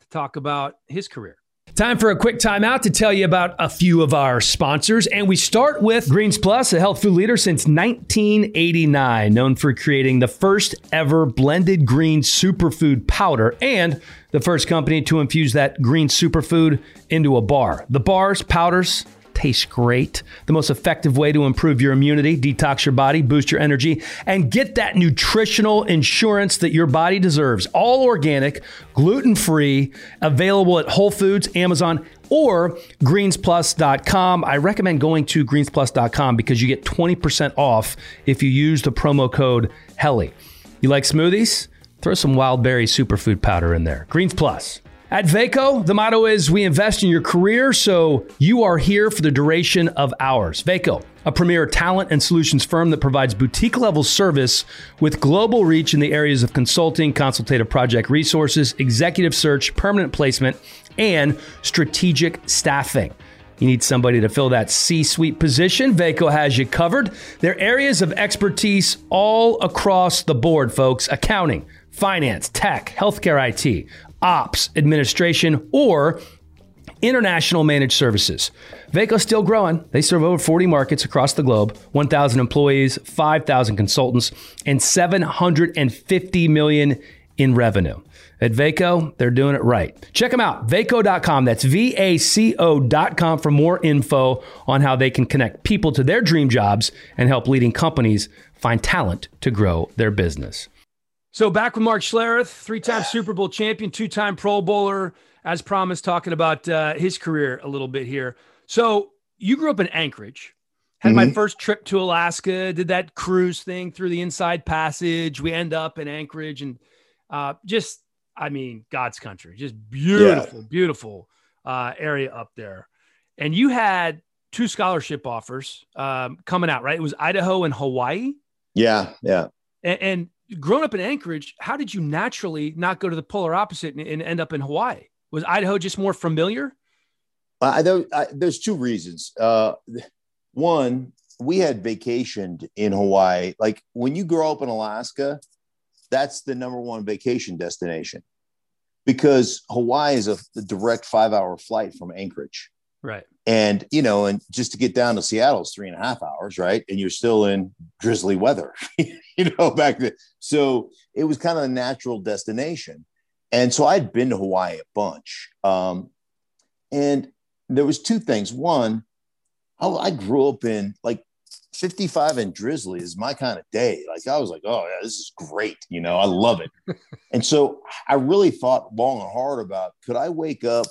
to talk about his career. Time for a quick timeout to tell you about a few of our sponsors. And we start with Greens Plus, a health food leader since 1989, known for creating the first ever blended green superfood powder and the first company to infuse that green superfood into a bar. The bars, powders, tastes great. The most effective way to improve your immunity, detox your body, boost your energy, and get that nutritional insurance that your body deserves. All organic, gluten free, available at Whole Foods, Amazon, or greensplus.com. I recommend going to greensplus.com because you get 20% off if you use the promo code HELLY. You like smoothies? Throw some wild berry superfood powder in there. Greens Plus. At Vaco, the motto is we invest in your career, so you are here for the duration of ours. Vaco, a premier talent and solutions firm that provides boutique level service with global reach in the areas of consulting, consultative project resources, executive search, permanent placement, and strategic staffing. You need somebody to fill that C suite position. Vaco has you covered. Their areas of expertise all across the board, folks accounting, finance, tech, healthcare IT, ops, administration, or international managed services. Vaco's still growing. They serve over 40 markets across the globe, 1,000 employees, 5,000 consultants, and 750 million in revenue. At Vaco, they're doing it right. Check them out, vaco.com. That's V A C O.com for more info on how they can connect people to their dream jobs and help leading companies find talent to grow their business. So back with Mark Schlereth, three-time Super Bowl champion, two-time Pro Bowler, as promised, talking about uh, his career a little bit here. So you grew up in Anchorage. Had mm-hmm. my first trip to Alaska. Did that cruise thing through the Inside Passage. We end up in Anchorage, and uh, just, I mean, God's country, just beautiful, yeah. beautiful uh, area up there. And you had two scholarship offers um, coming out, right? It was Idaho and Hawaii. Yeah, yeah. And, and growing up in Anchorage, how did you naturally not go to the polar opposite and, and end up in Hawaii? Was Idaho just more familiar? I, I, there's two reasons. Uh, one, we had vacationed in Hawaii. Like when you grow up in Alaska, that's the number one vacation destination because Hawaii is a, a direct five hour flight from Anchorage. Right. And, you know, and just to get down to Seattle is three and a half hours, right? And you're still in drizzly weather, you know, back then. So it was kind of a natural destination. And so I'd been to Hawaii a bunch. Um, and there was two things. One, I, I grew up in like 55 and drizzly is my kind of day. Like I was like, oh yeah, this is great. You know, I love it. and so I really thought long and hard about could I wake up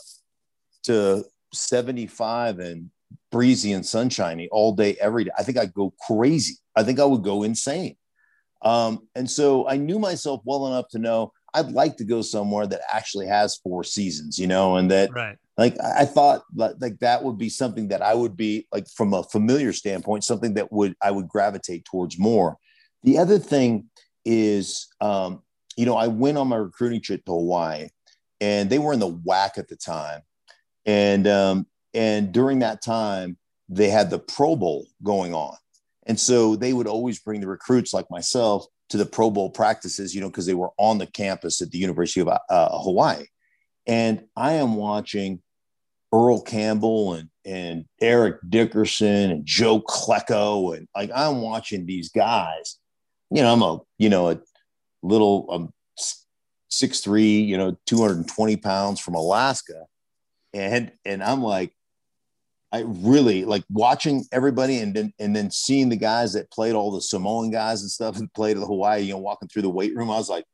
to 75 and breezy and sunshiny all day, every day, I think I'd go crazy. I think I would go insane. Um, and so I knew myself well enough to know I'd like to go somewhere that actually has four seasons, you know, and that right. like I thought like that would be something that I would be like from a familiar standpoint, something that would I would gravitate towards more. The other thing is, um, you know, I went on my recruiting trip to Hawaii, and they were in the WAC at the time, and um, and during that time they had the Pro Bowl going on, and so they would always bring the recruits like myself to the Pro Bowl practices, you know, because they were on the campus at the University of uh, Hawaii, and I am watching Earl Campbell and and Eric Dickerson and Joe Klecko and like I'm watching these guys. You know, I'm a you know a little um, six three, you know, 220 pounds from Alaska, and and I'm like, I really like watching everybody and then and then seeing the guys that played all the Samoan guys and stuff and played at Hawaii, you know, walking through the weight room. I was like,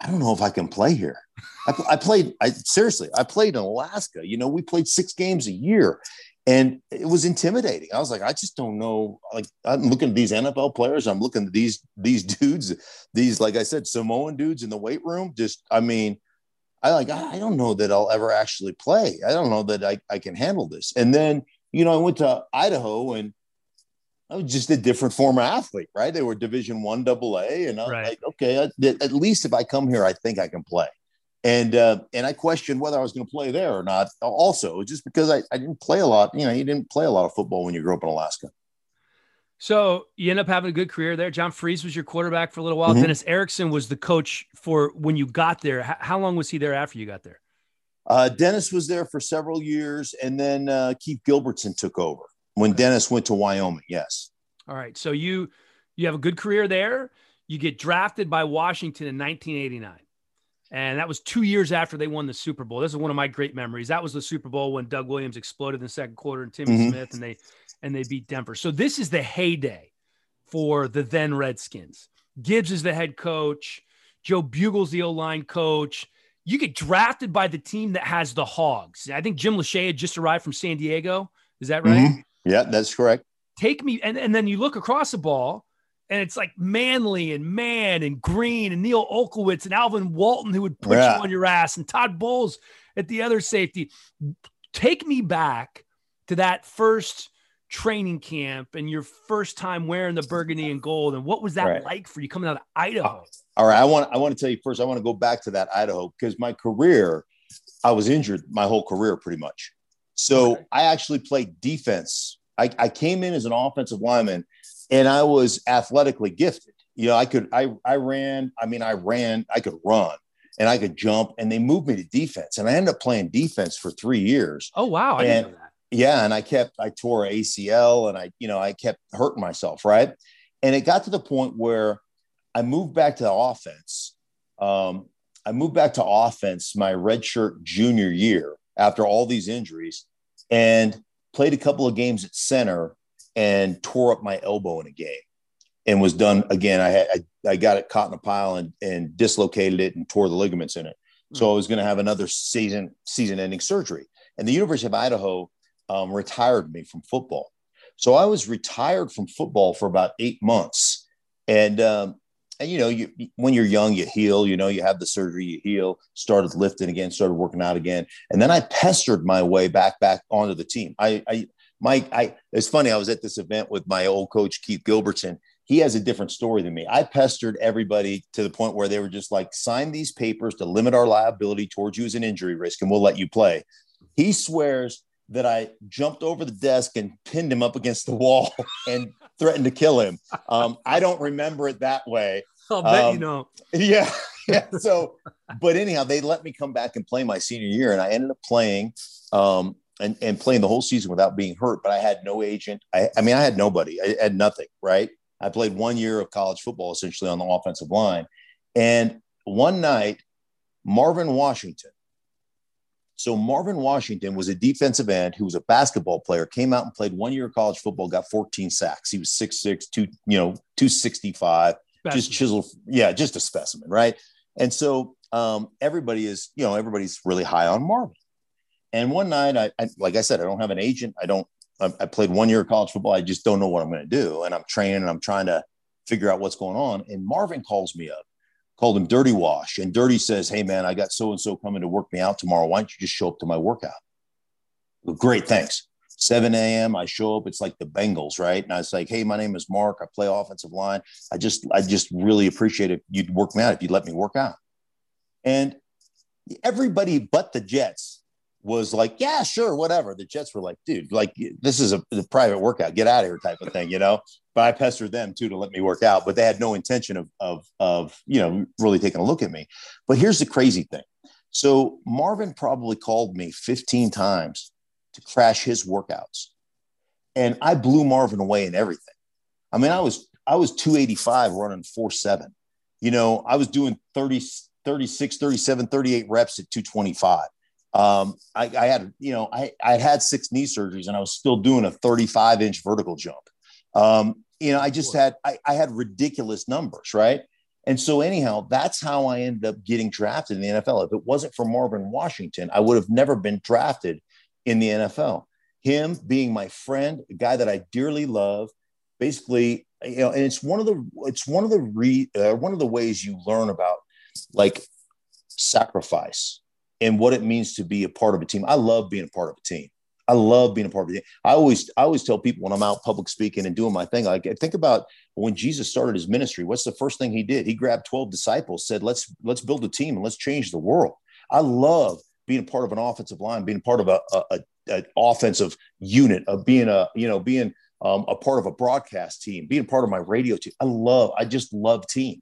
I don't know if I can play here. I, I played, I seriously, I played in Alaska. You know, we played six games a year and it was intimidating. I was like, I just don't know. Like, I'm looking at these NFL players. I'm looking at these these dudes, these like I said, Samoan dudes in the weight room. Just, I mean, I like, I don't know that I'll ever actually play. I don't know that I, I can handle this. And then, you know, I went to Idaho and I was just a different former athlete, right? They were division one double A. And I'm right. like, okay, at least if I come here, I think I can play. And, uh, and I questioned whether I was going to play there or not. Also, just because I, I didn't play a lot, you know, you didn't play a lot of football when you grew up in Alaska. So you end up having a good career there. John Friesz was your quarterback for a little while. Mm-hmm. Dennis Erickson was the coach for when you got there. H- how long was he there after you got there? Uh, Dennis was there for several years, and then uh, Keith Gilbertson took over when okay. Dennis went to Wyoming. Yes. All right. So you you have a good career there. You get drafted by Washington in 1989. And that was two years after they won the Super Bowl. This is one of my great memories. That was the Super Bowl when Doug Williams exploded in the second quarter and Timmy mm-hmm. Smith and they and they beat Denver. So this is the heyday for the then Redskins. Gibbs is the head coach. Joe Bugel's the O line coach. You get drafted by the team that has the Hogs. I think Jim Lachey had just arrived from San Diego. Is that right? Mm-hmm. Yeah, that's correct. Take me, and, and then you look across the ball, and it's like Manley and Mann and Green and Neil Olkewicz and Alvin Walton who would put yeah. you on your ass, and Todd Bowles at the other safety. Take me back to that first training camp and your first time wearing the burgundy and gold and what was that right. like for you coming out of uh, idaho? all right i want i want to tell you first i want to go back to that idaho because my career i was injured my whole career pretty much. So okay. i actually played defense. I, I came in as an offensive lineman and i was athletically gifted. You know i could i i ran i mean i ran i could run and i could jump and they moved me to defense and i ended up playing defense for three years. Oh wow. I and yeah and i kept i tore acl and i you know i kept hurting myself right and it got to the point where i moved back to the offense um, i moved back to offense my redshirt junior year after all these injuries and played a couple of games at center and tore up my elbow in a game and was done again. I had I, I got it caught in a pile and and dislocated it and tore the ligaments in it. So hmm. I was going to have another season season ending surgery. And the University of Idaho um, retired me from football. So I was retired from football for about eight months. And um, and you know, you when you're young, you heal. You know, you have the surgery, you heal. Started lifting again, started working out again, and then I pestered my way back back onto the team. I, I Mike, I it's funny. I was at this event with my old coach Keith Gilbertson. He has a different story than me. I pestered everybody to the point where they were just like, sign these papers to limit our liability towards you as an injury risk, and we'll let you play. He swears that I jumped over the desk and pinned him up against the wall and threatened to kill him. Um, I don't remember it that way. I'll bet um, you know. Yeah. Yeah. So, but anyhow, they let me come back and play my senior year, and I ended up playing um, and, and playing the whole season without being hurt. But I had no agent. I, I mean, I had nobody. I had nothing. Right. I played one year of college football essentially on the offensive line, and one night, Marvin Washington, so Marvin Washington was a defensive end who was a basketball player, came out and played one year of college football, got 14 sacks. He was 6'6, two, you know, 265, specimen. just chiseled. Yeah, just a specimen, right? And so um, everybody is, you know, everybody's really high on Marvin. And one night, I, I like I said, I don't have an agent. I don't, I, I played one year of college football. I just don't know what I'm going to do. And I'm training and I'm trying to figure out what's going on. And Marvin calls me up called him Dirty Wash. And Dirty says, Hey, man, I got so and so coming to work me out tomorrow. Why don't you just show up to my workout? Well, great, thanks. 7 a.m. I show up. It's like the Bengals, right? And I was like, "Hey, my name is Mark. I play offensive line. I just, I just really appreciate if you'd work me out. If you'd let me work out." And everybody but the Jets was like, yeah, sure, whatever. The Jets were like, dude, like this is a, a private workout, get out of here type of thing, you know. But I pestered them too to let me work out, but they had no intention of of of you know really taking a look at me. But here's the crazy thing. So Marvin probably called me 15 times to crash his workouts, and I blew Marvin away in everything. I mean, I was I was 285 running 47. You know, I was doing 30, 36, 37, 38 reps at 225 um, I, I, had, you know, I, I had six knee surgeries and I was still doing a 35 inch vertical jump. Um, you know, I just had, I, I had ridiculous numbers, right? And so, anyhow, that's how I ended up getting drafted in the NFL. If it wasn't for Marvin Washington, I would have never been drafted in the NFL. Him being my friend, a guy that I dearly love, basically, you know, and it's one of the it's one of the re uh, one of the ways you learn about like sacrifice and what it means to be a part of a team. I love being a part of a team. I love being a part of it. I always, I always tell people when I'm out public speaking and doing my thing, like think about when Jesus started his ministry. What's the first thing he did? He grabbed 12 disciples, said, let's, let's build a team and let's change the world. I love being a part of an offensive line, being part of a, a, a offensive unit of being a, you know, being um, a part of a broadcast team, being part of my radio team. I love, I just love team.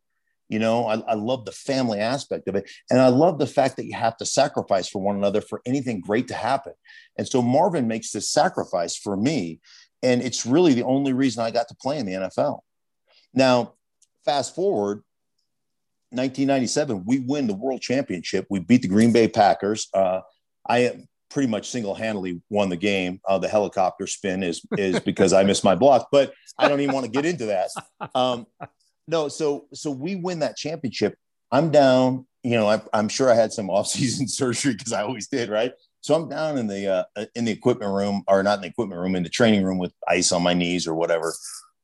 You know, I, I love the family aspect of it. And I love the fact that you have to sacrifice for one another for anything great to happen. And so Marvin makes this sacrifice for me. And it's really the only reason I got to play in the NFL. Now, fast forward, 1997, we win the world championship. We beat the Green Bay Packers. Uh, I pretty much single-handedly won the game. Uh, the helicopter spin is is because I missed my block, but I don't even want to get into that. Um, no, so so we win that championship. I'm down. You know, I, I'm sure I had some off-season surgery because I always did, right? So I'm down in the uh, in the equipment room, or not in the equipment room, in the training room with ice on my knees or whatever.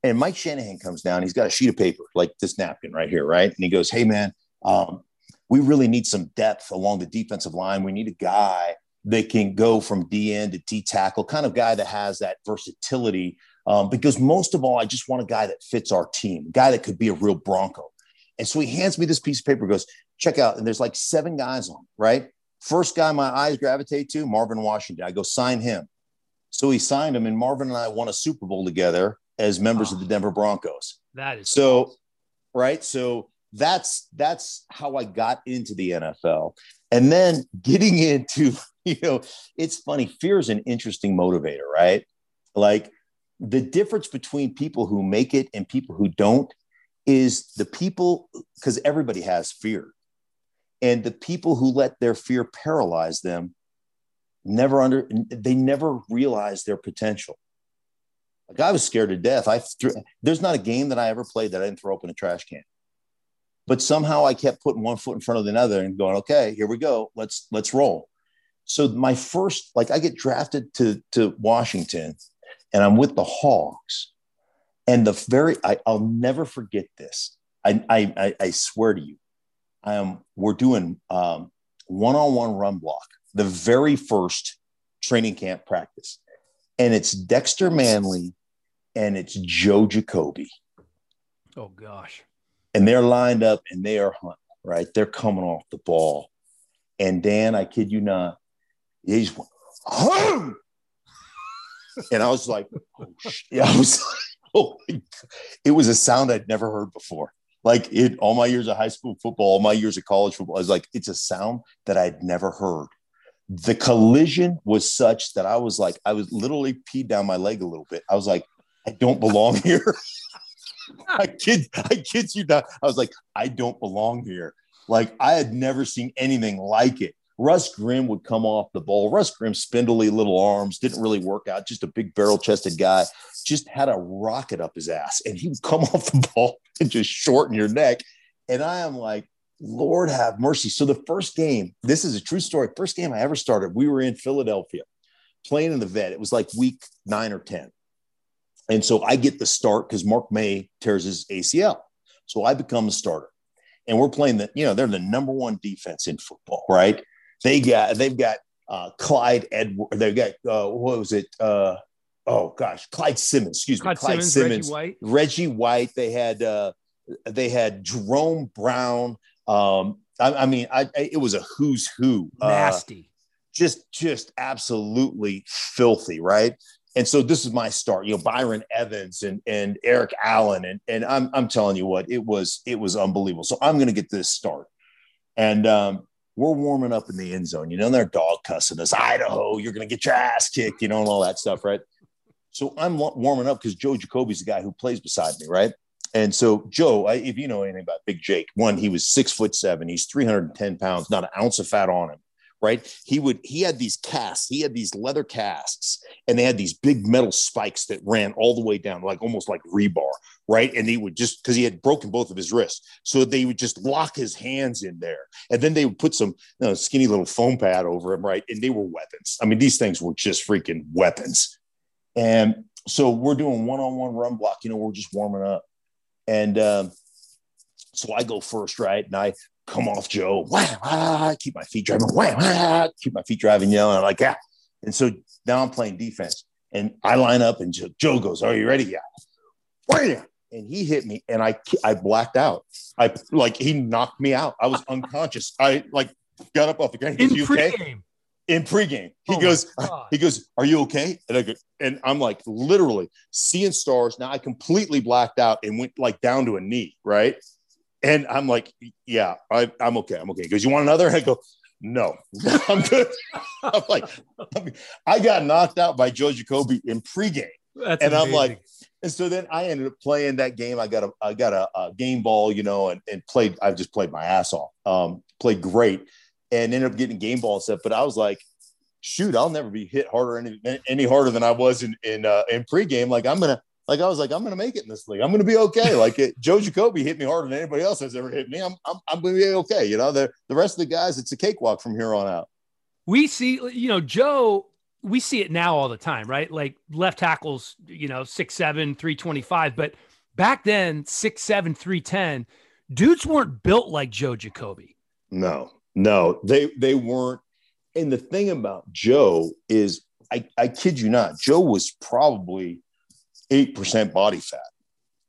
And Mike Shanahan comes down. He's got a sheet of paper like this napkin right here, right? And he goes, "Hey, man, um, we really need some depth along the defensive line. We need a guy that can go from D end to D tackle, kind of guy that has that versatility um, because most of all, I just want a guy that fits our team, a guy that could be a real Bronco. And so he hands me this piece of paper, goes, check out. And there's like seven guys on, right? First guy my eyes gravitate to, Marvin Washington. I go, sign him. So he signed him, and Marvin and I won a Super Bowl together as members oh, of the Denver Broncos. That is so, awesome. right? So that's that's how I got into the NFL. And then getting into, you know, it's funny, fear is an interesting motivator, right? Like the difference between people who make it and people who don't is the people because everybody has fear and the people who let their fear paralyze them never under they never realize their potential Like I was scared to death. I threw, there's not a game that I ever played that I didn't throw open a trash can. But somehow I kept putting one foot in front of another and going, okay, here we go. Let's let's roll. So my first, like I get drafted to to Washington and I'm with the Hogs. And the very I, will never forget this. I, I I swear to you, I am we're doing um, one-on-one run block, the very first training camp practice. And it's Dexter Manley and it's Joe Jacoby. Oh gosh. And they're lined up and they are hunting, right? They're coming off the ball. And Dan, I kid you not, he's home. And I was like, oh shit. I was like, oh, it was a sound I'd never heard before. Like it, all my years of high school football, all my years of college football, I was like, it's a sound that I'd never heard. The collision was such that I was like, I was literally peed down my leg a little bit. I was like, I don't belong here. I kid, I kid you not. I was like, I don't belong here. Like I had never seen anything like it. Russ Grimm would come off the ball. Russ Grimm, spindly little arms, didn't really work out. Just a big barrel chested guy, just had a rocket up his ass. And he would come off the ball and just shorten your neck. And I am like, Lord have mercy. So the first game, this is a true story. First game I ever started, we were in Philadelphia playing in the vet. It was like week nine or 10. And so I get the start because Mark May tears his ACL. So I become a starter. And we're playing the, you know, they're the number one defense in football, right? They got they've got uh, Clyde Edward. They've got uh, what was it? Uh, oh gosh, Clyde Simmons. Excuse Clyde me, Clyde Simmons, Simmons, Reggie White. Reggie White. They had uh, they had Jerome Brown. Um, I, I mean, I, I, it was a who's who. Uh, Nasty. just just absolutely filthy, right? And so this is my start. You know, Byron Evans and and Eric Allen and and I'm I'm telling you what, it was it was unbelievable. So I'm going to get this start. And um, we're warming up in the end zone. You know, they're dog cussing us, Idaho, you're going to get your ass kicked, you know, and all that stuff, right? So I'm warming up because Joe Jacoby's the guy who plays beside me, right? And so Joe, I, if you know anything about Big Jake, one, he was six foot seven, he's 310 pounds, not an ounce of fat on him right? He would he had these casts, he had these leather casts, and they had these big metal spikes that ran all the way down, like almost like rebar, right? And he would just because he had broken both of his wrists, so they would just lock his hands in there, and then they would put some you know, skinny little foam pad over him, right? And they were weapons. I mean, these things were just freaking weapons. And so we're doing one-on-one run block. You know, we're just warming up, and. Um, so I go first, right? And I come off Joe. Wham, ah, keep my feet driving. Wham, ah, keep my feet driving, yelling. I'm like, yeah. And so now I'm playing defense. And I line up and Joe goes, Are you ready? Yeah. Wham! And he hit me and I I blacked out. I like he knocked me out. I was unconscious. I like got up off the ground. In pregame. In pregame. He oh goes, he goes, Are you okay? And I go, and I'm like literally seeing stars. Now I completely blacked out and went like down to a knee, right? And I'm like, yeah, I, am okay. I'm okay. Because you want another? I go, no, I'm good. I'm like, I got knocked out by Joe Jacoby in pregame. That's and amazing. I'm like, and so then I ended up playing that game. I got a, I got a, a game ball, you know, and, and played. I just played my ass off. Um, played great, and ended up getting game ball stuff. But I was like, shoot, I'll never be hit harder any any harder than I was in in uh, in pregame. Like I'm gonna like I was like, I'm going to make it in this league. I'm going to be okay. Like it, Joe Jacoby hit me harder than anybody else has ever hit me. I'm, I'm, I'm going to be okay. You know, the, the rest of the guys, it's a cakewalk from here on out. We see, you know, Joe, we see it now all the time, right? Like left tackles, you know, six seven, three twenty five. But back then, six seven, three ten, dudes weren't built like Joe Jacoby. No, no, they, they weren't. And the thing about Joe is, I, I kid you not, Joe was probably 8% body fat.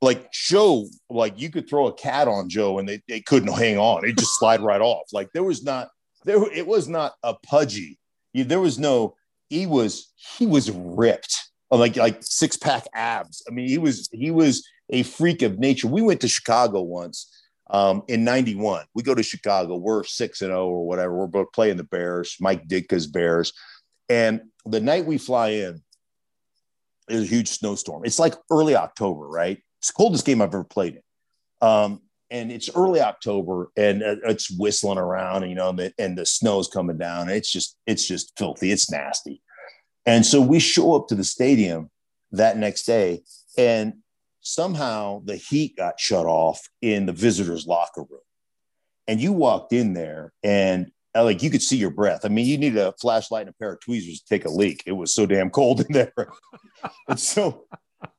Like Joe, like you could throw a cat on Joe and they, they couldn't hang on. It just slide right off. Like there was not, there, it was not a pudgy. There was no, he was, he was ripped like, like six pack abs. I mean, he was, he was a freak of nature. We went to Chicago once um, in 91. We go to Chicago. We're 6 and 0 or whatever. We're both playing the Bears, Mike Ditka's Bears. And the night we fly in, there's a huge snowstorm. It's like early October, right? It's the coldest game I've ever played in. Um, and it's early October and it's whistling around, and, you know, and the, and the snow's coming down. It's just, it's just filthy. It's nasty. And so we show up to the stadium that next day. And somehow the heat got shut off in the visitors' locker room. And you walked in there and uh, like you could see your breath. I mean, you needed a flashlight and a pair of tweezers to take a leak. It was so damn cold in there. and so,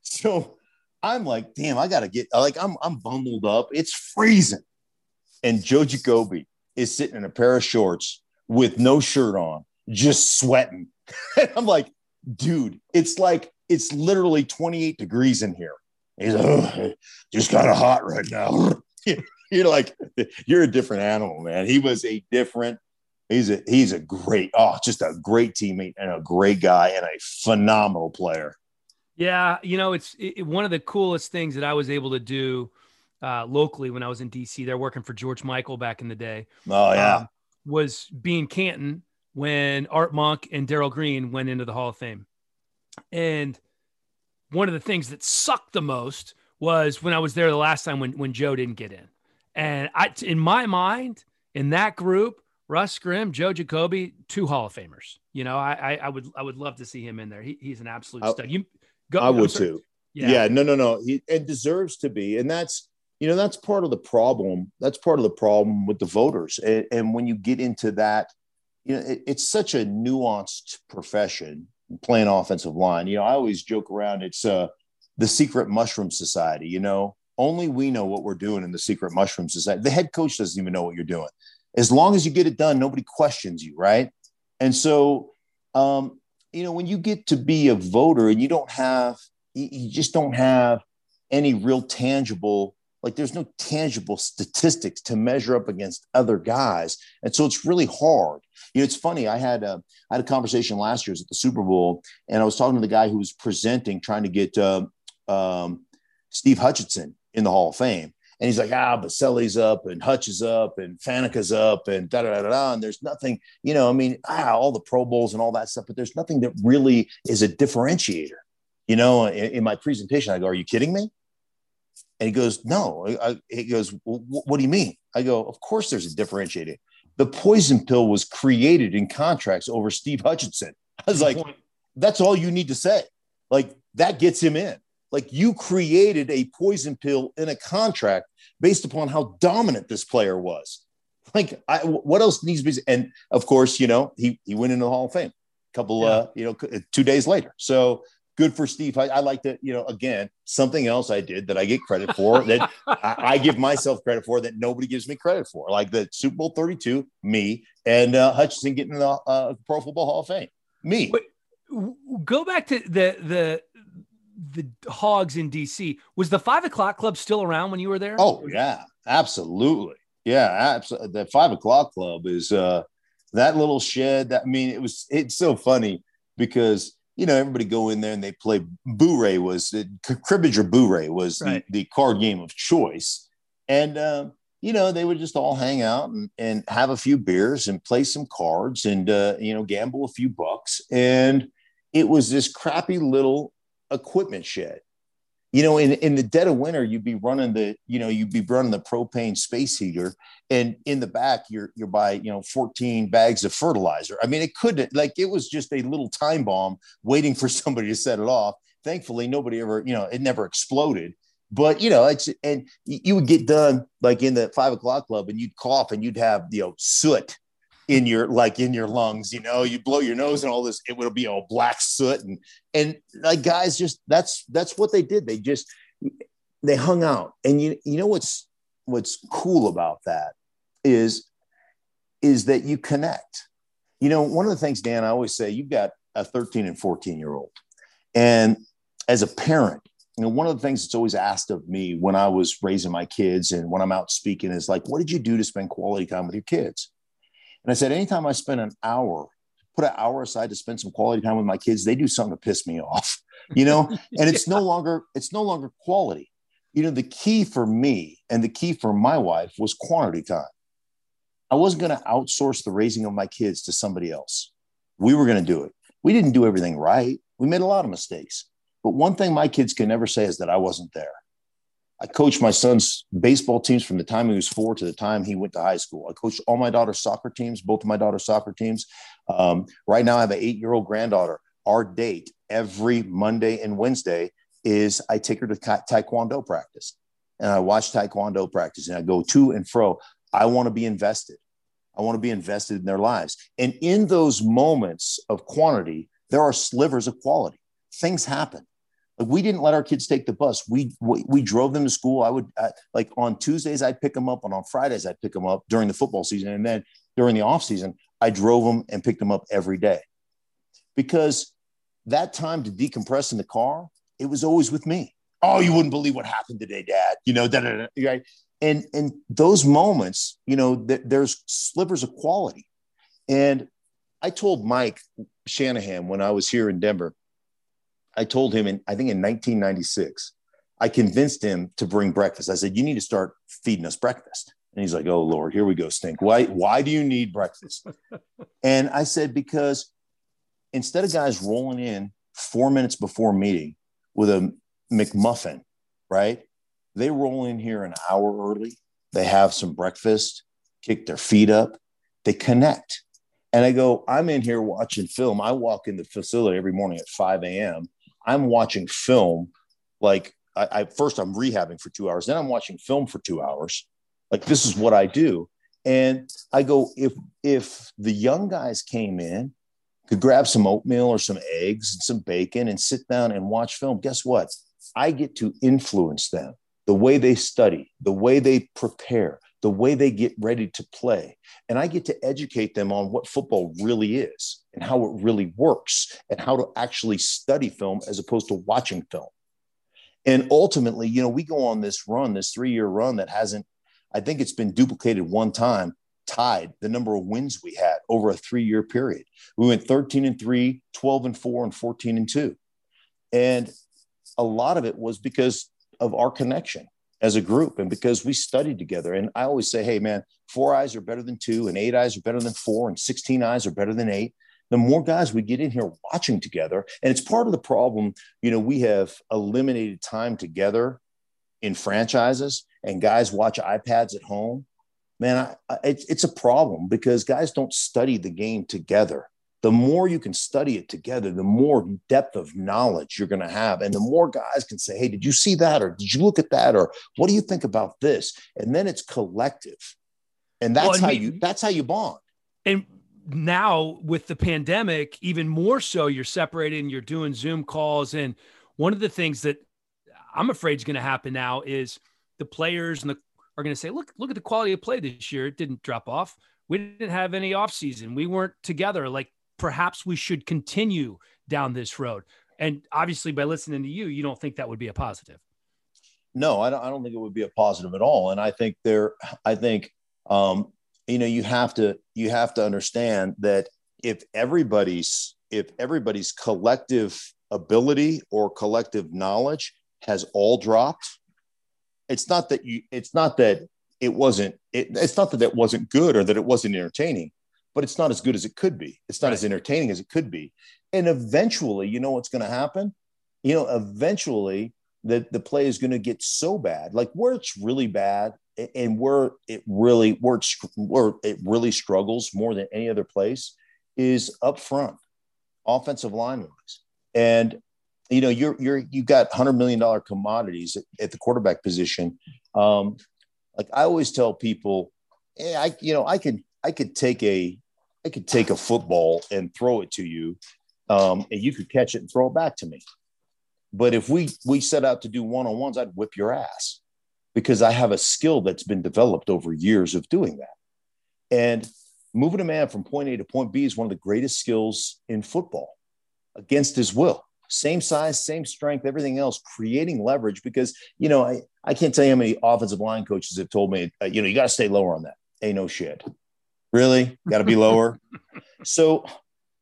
so I'm like, damn, I gotta get like I'm I'm bundled up. It's freezing. And Joe Jacoby is sitting in a pair of shorts with no shirt on, just sweating. I'm like, dude, it's like it's literally 28 degrees in here. He's like, just kind of hot right now. you're like, you're a different animal, man. He was a different. He's a he's a great, oh, just a great teammate and a great guy and a phenomenal player. Yeah, you know, it's it, one of the coolest things that I was able to do uh, locally when I was in DC. They're working for George Michael back in the day. Oh yeah, um, was being Canton when Art Monk and Darrell Green went into the Hall of Fame, and one of the things that sucked the most was when I was there the last time when when Joe didn't get in, and I in my mind in that group, Russ Grimm, Joe Jacoby, two Hall of Famers. You know, I I, I would I would love to see him in there. He, he's an absolute stud. You Go, I would too. Yeah. yeah. no, no, no. He, it deserves to be, and that's you know that's part of the problem. That's part of the problem with the voters. And, and when you get into that, you know, it, it's such a nuanced profession playing offensive line. You know, I always joke around. It's uh, the secret mushroom society. You know, only we know what we're doing in the secret mushroom society. The head coach doesn't even know what you're doing. As long as you get it done, nobody questions you, right? And so, um, you know, when you get to be a voter and you don't have, you just don't have any real tangible, like there's no tangible statistics to measure up against other guys. And so it's really hard. You know, it's funny. I had a, I had a conversation last year at the Super Bowl, and I was talking to the guy who was presenting, trying to get uh, um, Steve Hutchinson in the Hall of Fame. And he's like, ah, Boselli's up and Hutch is up and Faneca's up and da da da da. And there's nothing, you know, I mean, ah, all the Pro Bowls and all that stuff, but there's nothing that really is a differentiator. You know, in, in my presentation, I go, Are you kidding me? And he goes, No. I, he goes, well, What do you mean? I go, Of course there's a differentiator. The poison pill was created in contracts over Steve Hutchinson. I was like, That's all you need to say. Like, that gets him in. Like you created a poison pill in a contract based upon how dominant this player was. Like, I, what else needs to be? And of course, you know, he he went into the Hall of Fame a couple, yeah. uh, you know, two days later. So good for Steve. I, I, like to, you know, again, something else I did that I get credit for that I, I, give myself credit for that nobody gives me credit for, like the Super Bowl 32, me, and uh, Hutchinson getting the uh, Pro Football Hall of Fame, me. Go back to the the the hogs in DC. Was the five o'clock club still around when you were there? Oh yeah, absolutely. Yeah, absolutely. The five o'clock club is uh that little shed. That I mean, it was it's so funny because you know everybody go in there and they play Bourré was cribbage or Bourré was right. the, the, card game of choice, and uh, you know they would just all hang out and, and have a few beers and play some cards and uh, you know gamble a few bucks and it was this crappy little equipment shed. You know, in, in the dead of winter, you'd be running the, you know, you'd be running the propane space heater, and in the back, you're you're by, you know, 14 bags of fertilizer. I mean, it couldn't like it was just a little time bomb waiting for somebody to set it off. Thankfully, nobody ever, you know, it never exploded. But you know, it's and you would get done like in the five o'clock club, and you'd cough, and you'd have you know soot in your like in your lungs you know you blow your nose and all this it will be all black soot and and like guys just that's that's what they did. They just they hung out. And you you know what's what's cool about that is is that you connect. You know one of the things dan i always say you've got a 13 and 14 year old. And as a parent you know one of the things that's always asked of me when i was raising my kids and when i'm out speaking is like what did you do to spend quality time with your kids and I said, anytime I spend an hour, put an hour aside to spend some quality time with my kids, they do something to piss me off, you know? And it's yeah. no longer, it's no longer quality. You know, the key for me and the key for my wife was quantity time. I wasn't going to outsource the raising of my kids to somebody else. We were going to do it. We didn't do everything right. We made a lot of mistakes. But one thing my kids can never say is that I wasn't there. I coached my son's baseball teams from the time he was four to the time he went to high school. I coached all my daughter's soccer teams, both of my daughter's soccer teams. Um, right now, I have an eight year old granddaughter. Our date every Monday and Wednesday is I take her to taekwondo practice and I watch taekwondo practice and I go to and fro. I want to be invested. I want to be invested in their lives. And in those moments of quantity, there are slivers of quality. Things happen. Like we didn't let our kids take the bus. We we, we drove them to school. I would like on Tuesdays I'd pick them up, and on Fridays I'd pick them up during the football season, and then during the off season I drove them and picked them up every day, because that time to decompress in the car, it was always with me. Oh, you wouldn't believe what happened today, Dad. You know, da, da, da, right? And and those moments, you know, th- there's slivers of quality. And I told Mike Shanahan when I was here in Denver, I told him in I think in 1996, I convinced him to bring breakfast. I said, "You need to start feeding us breakfast." And he's like, "Oh Lord, here we go, stink. Why why do you need breakfast?" and I said, "Because instead of guys rolling in four minutes before meeting with a McMuffin, right? They roll in here an hour early. They have some breakfast, kick their feet up, they connect. And I go, I'm in here watching film. I walk in the facility every morning at 5 a.m. I'm watching film. Like, I, I first I'm rehabbing for two hours, then I'm watching film for two hours. Like, this is what I do. And I go, if if the young guys came in could grab some oatmeal or some eggs and some bacon and sit down and watch film, guess what? I get to influence them the way they study, the way they prepare, the way they get ready to play. And I get to educate them on what football really is and how it really works and how to actually study film as opposed to watching film. And ultimately, you know, we go on this run, this three year run that hasn't, I think it's been duplicated one time tied the number of wins we had over a three year period. We went 13 and 3, 12 and 4, and 14 and 2. And a lot of it was because of our connection as a group and because we studied together. And I always say, hey, man, four eyes are better than two, and eight eyes are better than four, and 16 eyes are better than eight. The more guys we get in here watching together, and it's part of the problem, you know, we have eliminated time together in franchises, and guys watch iPads at home man, I, I, it's, it's a problem because guys don't study the game together. The more you can study it together, the more depth of knowledge you're going to have. And the more guys can say, Hey, did you see that? Or did you look at that? Or what do you think about this? And then it's collective. And that's well, and how we, you, that's how you bond. And now with the pandemic, even more so, you're separated you're doing Zoom calls. And one of the things that I'm afraid is going to happen now is the players and the are going to say, look, look at the quality of play this year. It didn't drop off. We didn't have any offseason. We weren't together. Like perhaps we should continue down this road. And obviously, by listening to you, you don't think that would be a positive. No, I don't, I don't think it would be a positive at all. And I think there, I think, um, you know, you have to, you have to understand that if everybody's, if everybody's collective ability or collective knowledge has all dropped, it's not that you it's not that it wasn't it, it's not that that wasn't good or that it wasn't entertaining but it's not as good as it could be. It's not right. as entertaining as it could be. And eventually you know what's going to happen? You know eventually the, the play is going to get so bad like where it's really bad and where it really where, it's, where it really struggles more than any other place is up front offensive line wise and you know you're you're you've got hundred million dollar commodities at, at, the quarterback position. Um, like I always tell people, hey, I you know I could I could take a I could take a football and throw it to you, um, and you could catch it and throw it back to me. But if we we set out to do one on ones, I'd whip your ass because I have a skill that's been developed over years of doing that. And moving a man from point A to point B is one of the greatest skills in football against his will same size, same strength, everything else, creating leverage. Because, you know, I, I can't tell you how many offensive line coaches have told me, uh, you know, you got to stay lower on that. Ain't no shit. Really? Got to be lower. so,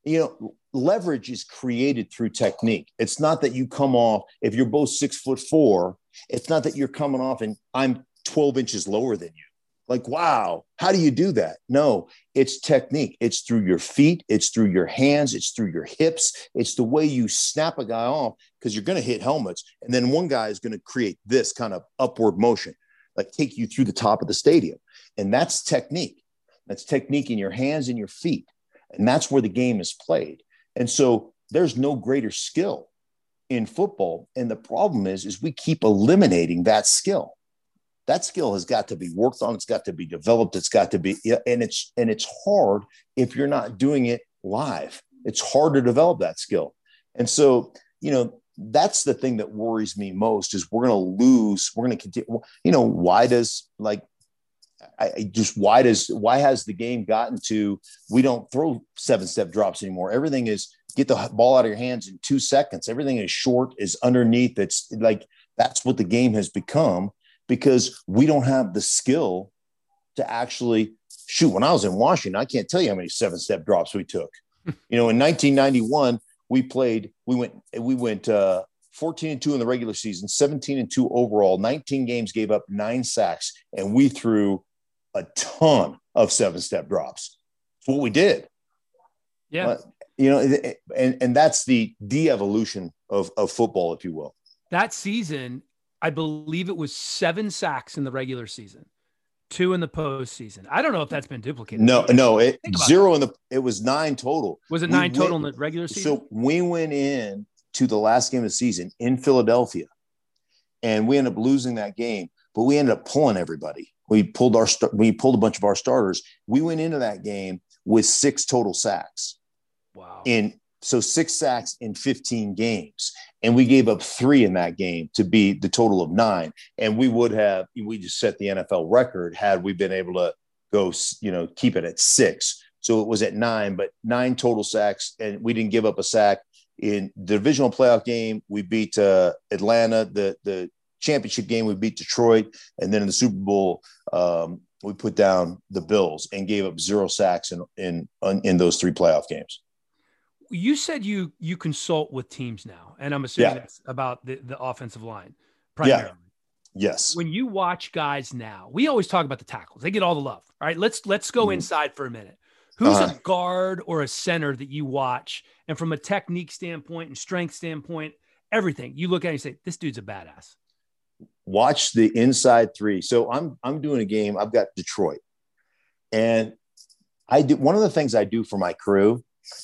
you know, leverage is created through technique. It's not that you come off, if you're both six foot four, it's not that you're coming off and I'm 12 inches lower than you. Like wow how do you do that? No it's technique. It's through your feet it's through your hands it's through your hips. It's the way you snap a guy off because you're going to hit helmets and then one guy is going to create this kind of upward motion like take you through the top of the stadium. And that's technique. That's technique in your hands and your feet. And that's where the game is played and so there's no greater skill in football. And the problem is, is we keep eliminating that skill. That skill has got to be worked on. It's got to be developed. It's got to be, and it's and it's hard if you're not doing it live. It's hard to develop that skill. And so, you know, that's the thing that worries me most is we're going to lose. We're going to continue. You know, why does like I, just why does why has the game gotten to we don't throw seven step drops anymore? Everything is get the ball out of your hands in two seconds. Everything is short, is underneath. It's like that's what the game has become because we don't have the skill to actually shoot. When I was in Washington, I can't tell you how many seven step drops we took. you know, in 1991, we played, we went, we went uh, 14 and 2 in the regular season, 17 and 2 overall, 19 games, gave up nine sacks, and we threw a ton of seven step drops. That's what we did. Yeah. Uh, you know, and, and that's the de evolution of, of football, if you will. That season, I believe it was seven sacks in the regular season, two in the postseason. I don't know if that's been duplicated. No, no, it zero in the it was nine total. Was it nine we total went, in the regular season? So we went in to the last game of the season in Philadelphia, and we ended up losing that game. But we ended up pulling everybody. We pulled our we pulled a bunch of our starters. We went into that game with six total sacks. Wow. In so six sacks in 15 games. And we gave up three in that game to be the total of nine. And we would have, we just set the NFL record had we been able to go, you know, keep it at six. So it was at nine, but nine total sacks. And we didn't give up a sack in the divisional playoff game. We beat uh, Atlanta. The, the championship game, we beat Detroit. And then in the Super Bowl, um, we put down the Bills and gave up zero sacks in, in, in those three playoff games you said you you consult with teams now, and I'm assuming yeah. that's about the, the offensive line primarily. Yeah. Yes. When you watch guys now, we always talk about the tackles. They get all the love. All right, let's let's go mm. inside for a minute. Who's uh-huh. a guard or a center that you watch, and from a technique standpoint and strength standpoint, everything you look at and you say, "This dude's a badass." Watch the inside three. So I'm I'm doing a game. I've got Detroit, and I do one of the things I do for my crew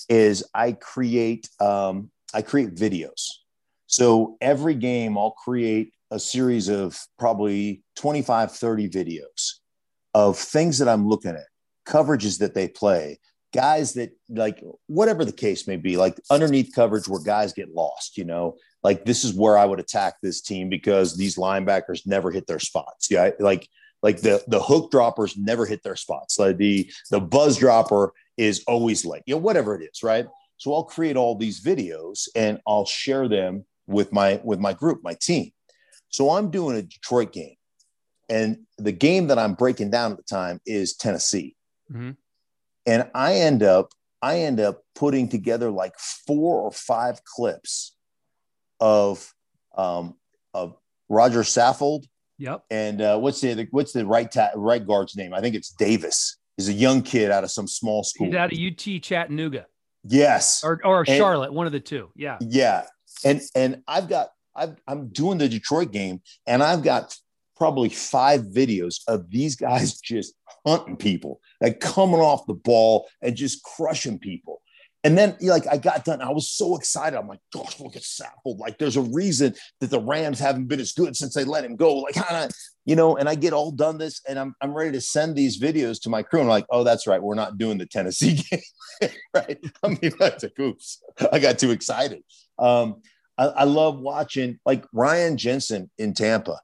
is I create um, I create videos. So every game I'll create a series of probably 25, 30 videos of things that I'm looking at, coverages that they play, guys that like whatever the case may be, like underneath coverage where guys get lost, you know, like this is where I would attack this team because these linebackers never hit their spots. Yeah. Like like the the hook droppers never hit their spots. Like the the buzz dropper is always late, you know, whatever it is, right? So I'll create all these videos and I'll share them with my with my group, my team. So I'm doing a Detroit game, and the game that I'm breaking down at the time is Tennessee, mm-hmm. and I end up I end up putting together like four or five clips of um, of Rodger Saffold. Yep. And uh, what's the what's the right ta- right guard's name? I think it's Davis. He's a young kid out of some small school. He's out of UT Chattanooga. Yes. Or, or Charlotte, and, one of the two. Yeah. Yeah. And and I've got i am doing the Detroit game, and I've got probably five videos of these guys just hunting people, like coming off the ball and just crushing people. And then, like, I got done. I was so excited. I'm like, gosh, look at Saffold. Like, there's a reason that the Rams haven't been as good since they let him go. Like, kind of, you know, and I get all done this and I'm, I'm ready to send these videos to my crew. And I'm like, oh, that's right. We're not doing the Tennessee game. right. I mean, that's a oops. I got too excited. Um, I, I love watching like Ryan Jensen in Tampa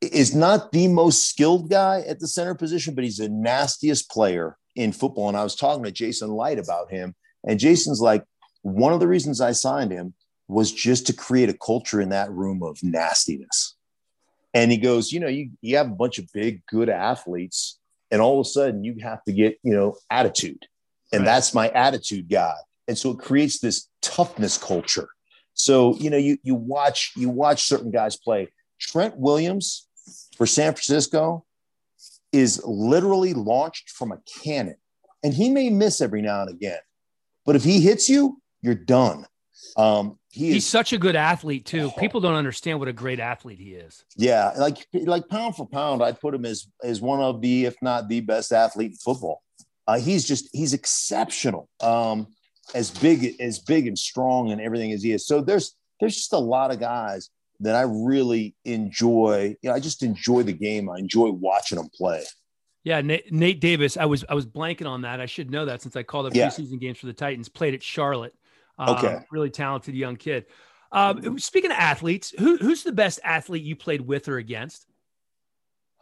is not the most skilled guy at the center position, but he's the nastiest player in football. And I was talking to Jason Licht about him and Jason's like, one of the reasons I signed him was just to create a culture in that room of nastiness. And he goes, you know, you, you have a bunch of big, good athletes, and all of a sudden you have to get, you know, attitude. And right. that's my attitude guy. And so it creates this toughness culture. So, you know, you you watch, you watch certain guys play. Trent Williams for San Francisco is literally launched from a cannon. And he may miss every now and again, but if he hits you, you're done. Um, he he's is, such a good athlete too. Oh. People don't understand what a great athlete he is. Yeah, like like pound for pound, I'd put him as as one of the, if not the best athlete in football. Uh, he's just he's exceptional. Um, as big as big and strong and everything as he is. So there's there's just a lot of guys that I really enjoy. You know, I just enjoy the game. I enjoy watching them play. Yeah, Nate, Nate Davis. I was I was blanking on that. I should know that since I called up yeah. preseason games for the Titans. Played at Charlotte. Um, okay, really talented young kid. Um, speaking of athletes, who, who's the best athlete you played with or against?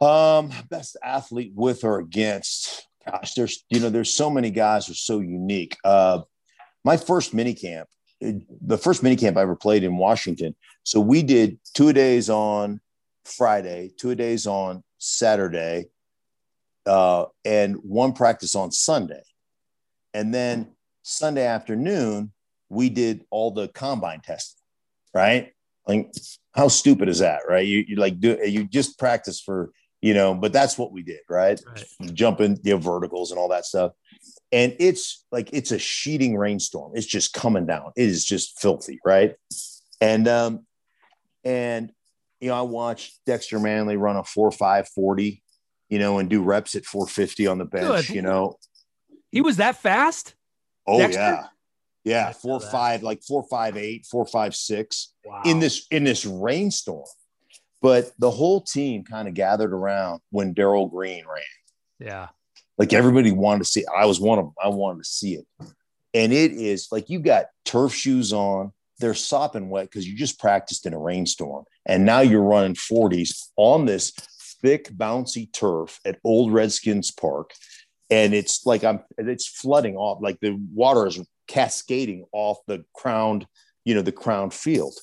Um, best athlete with or against. Gosh, there's you know there's so many guys who are so unique. Uh, my first mini camp, the first mini camp I ever played in Washington. So we did two days on Friday, two days on Saturday, uh, and one practice on Sunday, and then Sunday afternoon we did all the combine testing right? Like, how stupid is that, right? You, you like do you just practice for you know, but that's what we did, right? right. Jumping the you know, verticals and all that stuff. And it's like it's a sheeting rainstorm. It's just coming down. It is just filthy, right? And um, and you know, I watched Dexter Manley run a four five forty, you know, and do reps at 450 on the bench, Good. you know. He was that fast? Oh Dexter? yeah. Yeah, four five, like four five eight, four five six wow. in this in this rainstorm. But the whole team kind of gathered around when Darrell Green ran. Yeah. Like everybody wanted to see. It. I was one of them. I wanted to see it. And it is like you got turf shoes on. They're sopping wet because you just practiced in a rainstorm. And now you're running 40s on this thick, bouncy turf at Old Redskins Park. And it's like I'm it's flooding off, like the water is cascading off the crowned, you know, the crowned field.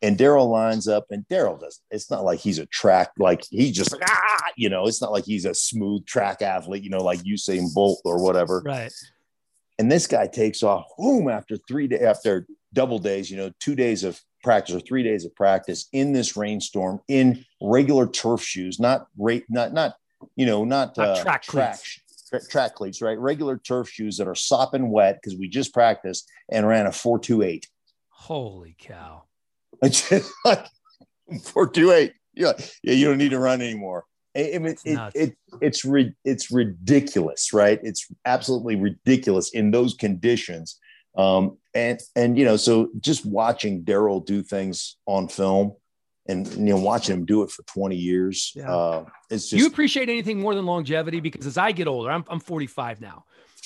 And Darrell lines up, and Darrell does. It's not like he's a track, like he's just like, ah, you know, it's not like he's a smooth track athlete, you know, like Usain Bolt or whatever. Right. And this guy takes off, boom, after three days, after double days, you know, two days of practice or three days of practice in this rainstorm in regular turf shoes, not rate, not, not, you know, not, not uh, track, track, track cleats, right? Regular turf shoes that are sopping wet because we just practiced and ran a 428. Holy cow. It's just like 428. Yeah, yeah, you don't need to run anymore. I mean, it, it, it, it's it's ridiculous, right? It's absolutely ridiculous in those conditions. Um, and and you know, so just watching Darrell do things on film, and you know watching him do it for 20 years yeah. uh it's just you appreciate anything more than longevity because as i get older i'm, I'm 45 now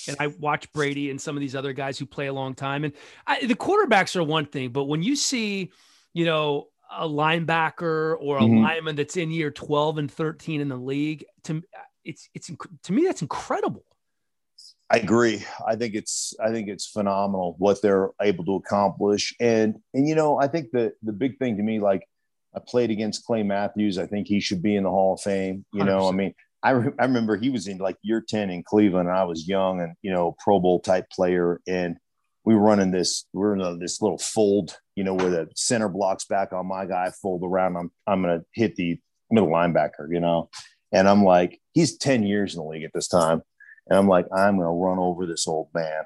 and i watch brady and some of these other guys who play a long time and I, the quarterbacks are one thing but when you see you know a linebacker or a mm-hmm. lineman that's in year 12 and 13 in the league to it's it's to me that's incredible I agree. I think it's I think it's phenomenal what they're able to accomplish, and and you know I think the the big thing to me like I played against Clay Matthews. I think he should be in the Hall of Fame. You 100%. know, I mean, I, re- I remember he was in like year 10 in Cleveland and I was young and, you know, Pro Bowl type player. And we were running this, we are in uh, this little fold, you know, where the center blocks back on my guy, fold around. I'm, I'm going to hit the middle linebacker, you know? And I'm like, he's 10 years in the league at this time. And I'm like, I'm going to run over this old man.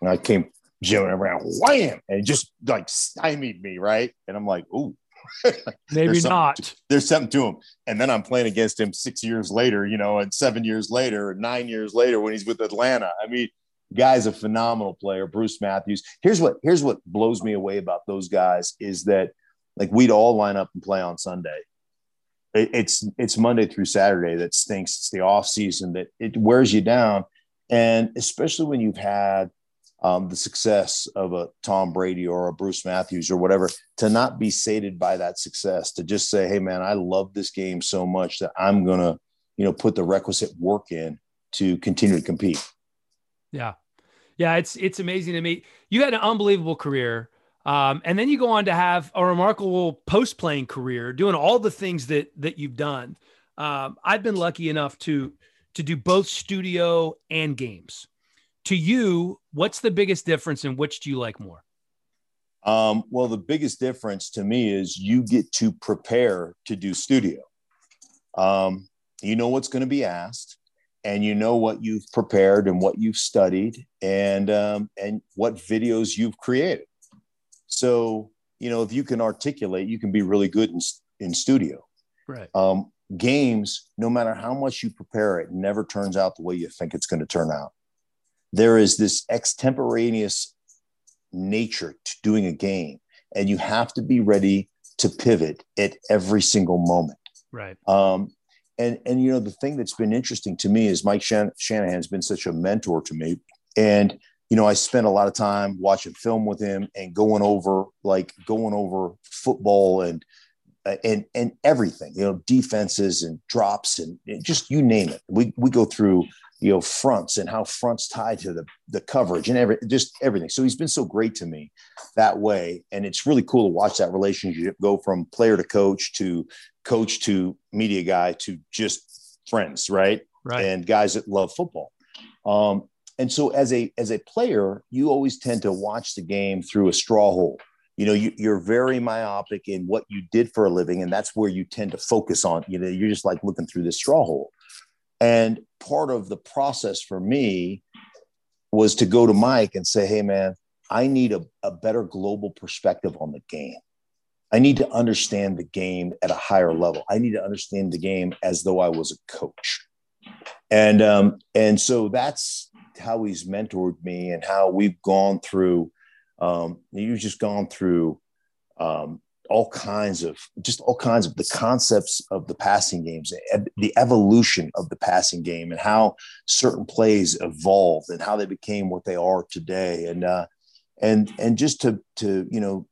and I came jimming around, wham, and just like stymied me, right? And I'm like, ooh, Maybe there's not. There's something to him. And then I'm playing against him six years later, you know, and seven years later, nine years later when he's with Atlanta. I mean, guy's a phenomenal player, Bruce Matthews. Here's what here's what blows me away about those guys is that like we'd all line up and play on Sunday. It, it's it's Monday through Saturday that stinks. It's the off season that it wears you down. And especially when you've had um, the success of a Tom Brady or a Bruce Matthews or whatever, to not be sated by that success, to just say, "Hey, man, I love this game so much that I'm gonna, you know, put the requisite work in to continue to compete." Yeah, yeah, it's it's amazing to me. You had an unbelievable career, um, and then you go on to have a remarkable post playing career, doing all the things that that you've done. Um, I've been lucky enough to to do both studio and games to you, what's the biggest difference and which do you like more? Um, well, the biggest difference to me is you get to prepare to do studio. Um, you know what's going to be asked, and you know what you've prepared and what you've studied, and um, and what videos you've created. So you know if you can articulate, you can be really good in in studio. Right. Um, games, no matter how much you prepare, it never turns out the way you think it's going to turn out there is this extemporaneous nature to doing a game, and you have to be ready to pivot at every single moment. Right. Um, and and you know the thing that's been interesting to me is Mike Shan- Shanahan's been such a mentor to me, and you know I spent a lot of time watching film with him and going over like going over football and and and everything you know defenses and drops and, and just you name it. We we go through you know fronts and how fronts tie to the the coverage and every just everything. So he's been so great to me that way. And it's really cool to watch that relationship go from player to coach to coach to media guy to just friends right? Right. And guys that love football. Um and so as a as a player you always tend to watch the game through a straw hole you know you, you're very myopic in what you did for a living and that's where you tend to focus on you know you're just like looking through this straw hole and part of the process for me was to go to Mike and say, hey, man, I need a, a better global perspective on the game. I need to understand the game at a higher level. I need to understand the game as though I was a coach. And um, and so that's how he's mentored me and how we've gone through. Um, you've just gone through um, all kinds of just all kinds of the concepts of the passing games the evolution of the passing game and how certain plays evolved and how they became what they are today and uh, and and just to to you know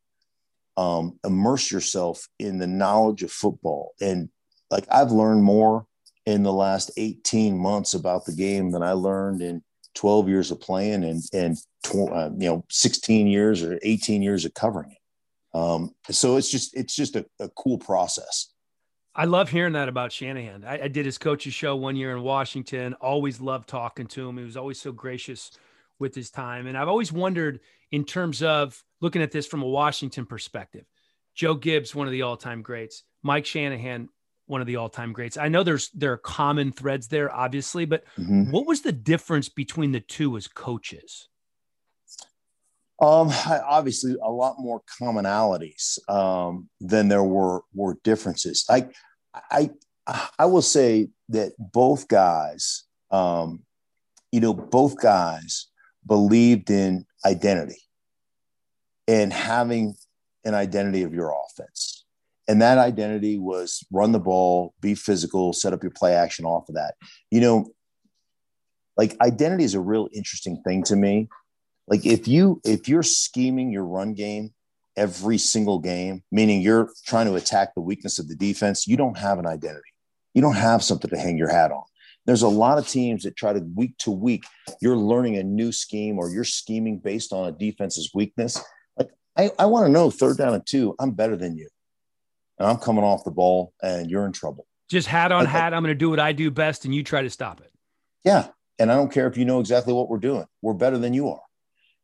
um, immerse yourself in the knowledge of football and like I've learned more in the last 18 months about the game than I learned in 12 years of playing and and tw- uh, you know 16 years or 18 years of covering it um, so it's just it's just a, a, cool process. I love hearing that about Shanahan. I, I, did his coach's show one year in Washington. Always loved talking to him. He was always so gracious with his time. And I've always wondered, in terms of looking at this from a Washington perspective, Joe Gibbs, one of the all-time greats, Mike Shanahan, one of the all-time greats. I know there's there are common threads there, obviously, but mm-hmm. what was the difference between the two as coaches? Um, obviously, a lot more commonalities um, than there were were differences. I, I, I will say that both guys, um, you know, both guys believed in identity and having an identity of your offense. And that identity was run the ball, be physical, set up your play action off of that. You know, like identity is a real interesting thing to me like if you if you're scheming your run game every single game, meaning you're trying to attack the weakness of the defense, you don't have an identity. You don't have something to hang your hat on. There's a lot of teams that try to week to week, you're learning a new scheme or you're scheming based on a defense's weakness. Like I, I want to know third down and two, I'm better than you. And I'm coming off the ball and you're in trouble. Just hat on like, hat. I'm going to do what I do best and you try to stop it. Yeah. And I don't care if you know exactly what we're doing. We're better than you are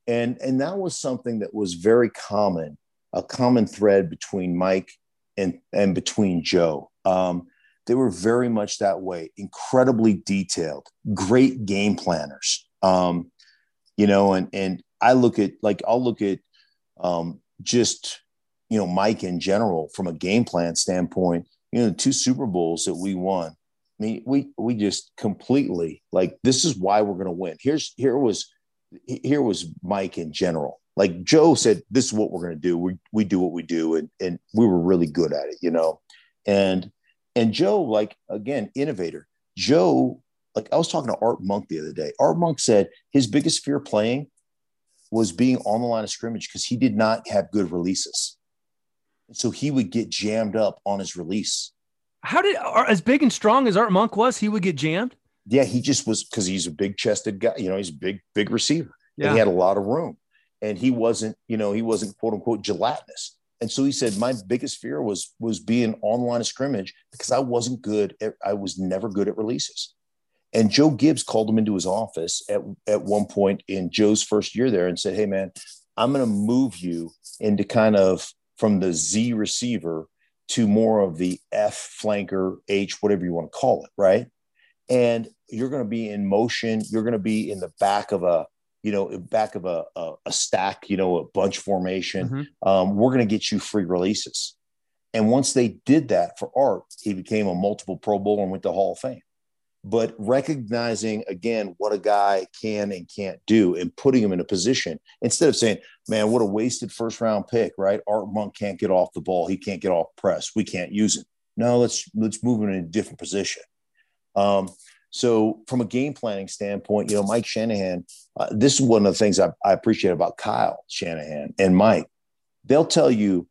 and and that was something that was very common a common thread between mike and and between joe um, they were very much that way incredibly detailed great game planners um, you know and and i look at like i'll look at um, just you know mike in general from a game plan standpoint you know two super bowls that we won i mean we we just completely like this is why we're going to win here's here was here was Mike in general. Like Joe said, this is what we're going to do. We, we do what we do. And, and we were really good at it, you know? And, and Joe, like, again, innovator. Joe, like I was talking to Art Monk the other day. Art Monk said his biggest fear playing was being on the line of scrimmage because he did not have good releases. So he would get jammed up on his release. How did, as big and strong as Art Monk was, he would get jammed? yeah, he just was because he's a big chested guy. You know, he's a big, big receiver. Yeah. And he had a lot of room. And he wasn't, you know, he wasn't quote unquote gelatinous. And so he said, my biggest fear was was being on line of scrimmage because I wasn't good. At, I was never good at releases. And Joe Gibbs called him into his office at, at one point in Joe's first year there and said, Hey man, I'm going to move you into kind of from the Z receiver to more of the F flanker, H, whatever you want to call it. Right and you're going to be in motion. You're going to be in the back of a, you know, back of a, a, a stack, you know, a bunch formation. Mm-hmm. Um, we're going to get you free releases. And once they did that for Art, he became a multiple Pro Bowl and went to Hall of Fame. But recognizing again what a guy can and can't do and putting him in a position instead of saying, man, what a wasted first round pick, right? Art Monk can't get off the ball. He can't get off press. We can't use him. No, let's let's move him in a different position. Um, so from a game planning standpoint, you know, Mike Shanahan, uh, this is one of the things I, I appreciate about Kyle Shanahan and Mike. They'll tell you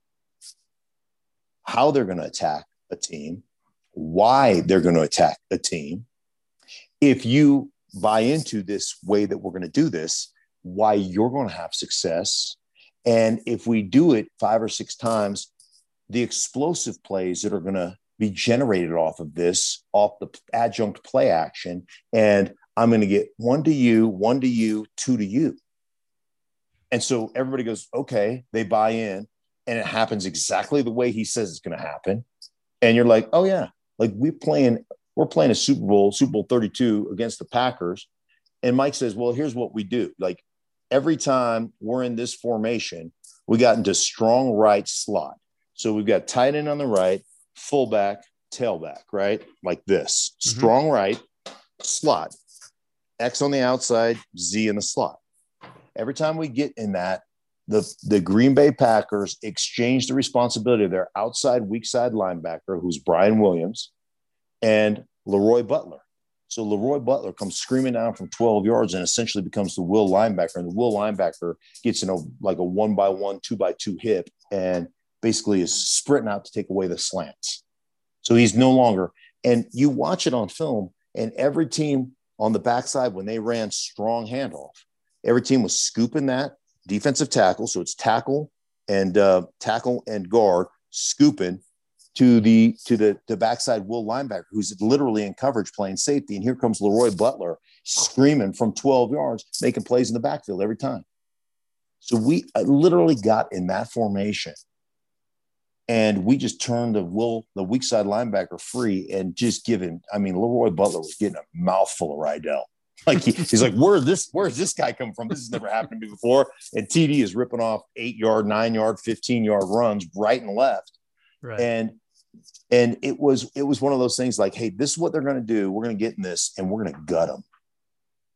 how they're going to attack a team, why they're going to attack a team, if you buy into this way that we're going to do this, why you're going to have success. And if we do it five or six times, the explosive plays that are going to be generated off of this, off the adjunct play action, and I'm going to get one to you, one to you, two to you. And so everybody goes, okay, they buy in, and it happens exactly the way he says it's going to happen. And you're like, oh, yeah, like we're playing we're playing a Super Bowl, Super Bowl 32 against the Packers. And Mike says, Well, here's what we do. Like every time we're in this formation, we got into strong right slot. So we've got tight end on the right, fullback, tailback, right? Like this mm-hmm. strong right, slot, X on the outside, Z in the slot. Every time we get in that, the, the Green Bay Packers exchange the responsibility of their outside weak side linebacker, who's Brian Williams, and Leroy Butler. So Leroy Butler comes screaming down from 12 yards and essentially becomes the will linebacker. And the will linebacker gets in a like a one by one, two by two hip and basically is sprinting out to take away the slants. So he's no longer, and you watch it on film, and every team on the backside, when they ran strong handoff, every team was scooping that defensive tackle. So it's tackle and uh, tackle and guard scooping to the to the the backside will linebacker who's literally in coverage playing safety. And here comes leroy butler screaming from 12 yards making plays in the backfield every time. So we uh, literally got in that formation. And we just turned the will the weak side linebacker free and just given i mean leroy butler was getting a mouthful of rydell. Like he, he's like where this where's this guy come from? This has never happened to me before. And td is ripping off eight yard nine yard 15 yard runs right and left. Right. And and it was it was one of those things like hey this is what they're going to do. We're going to get in this and we're going to gut them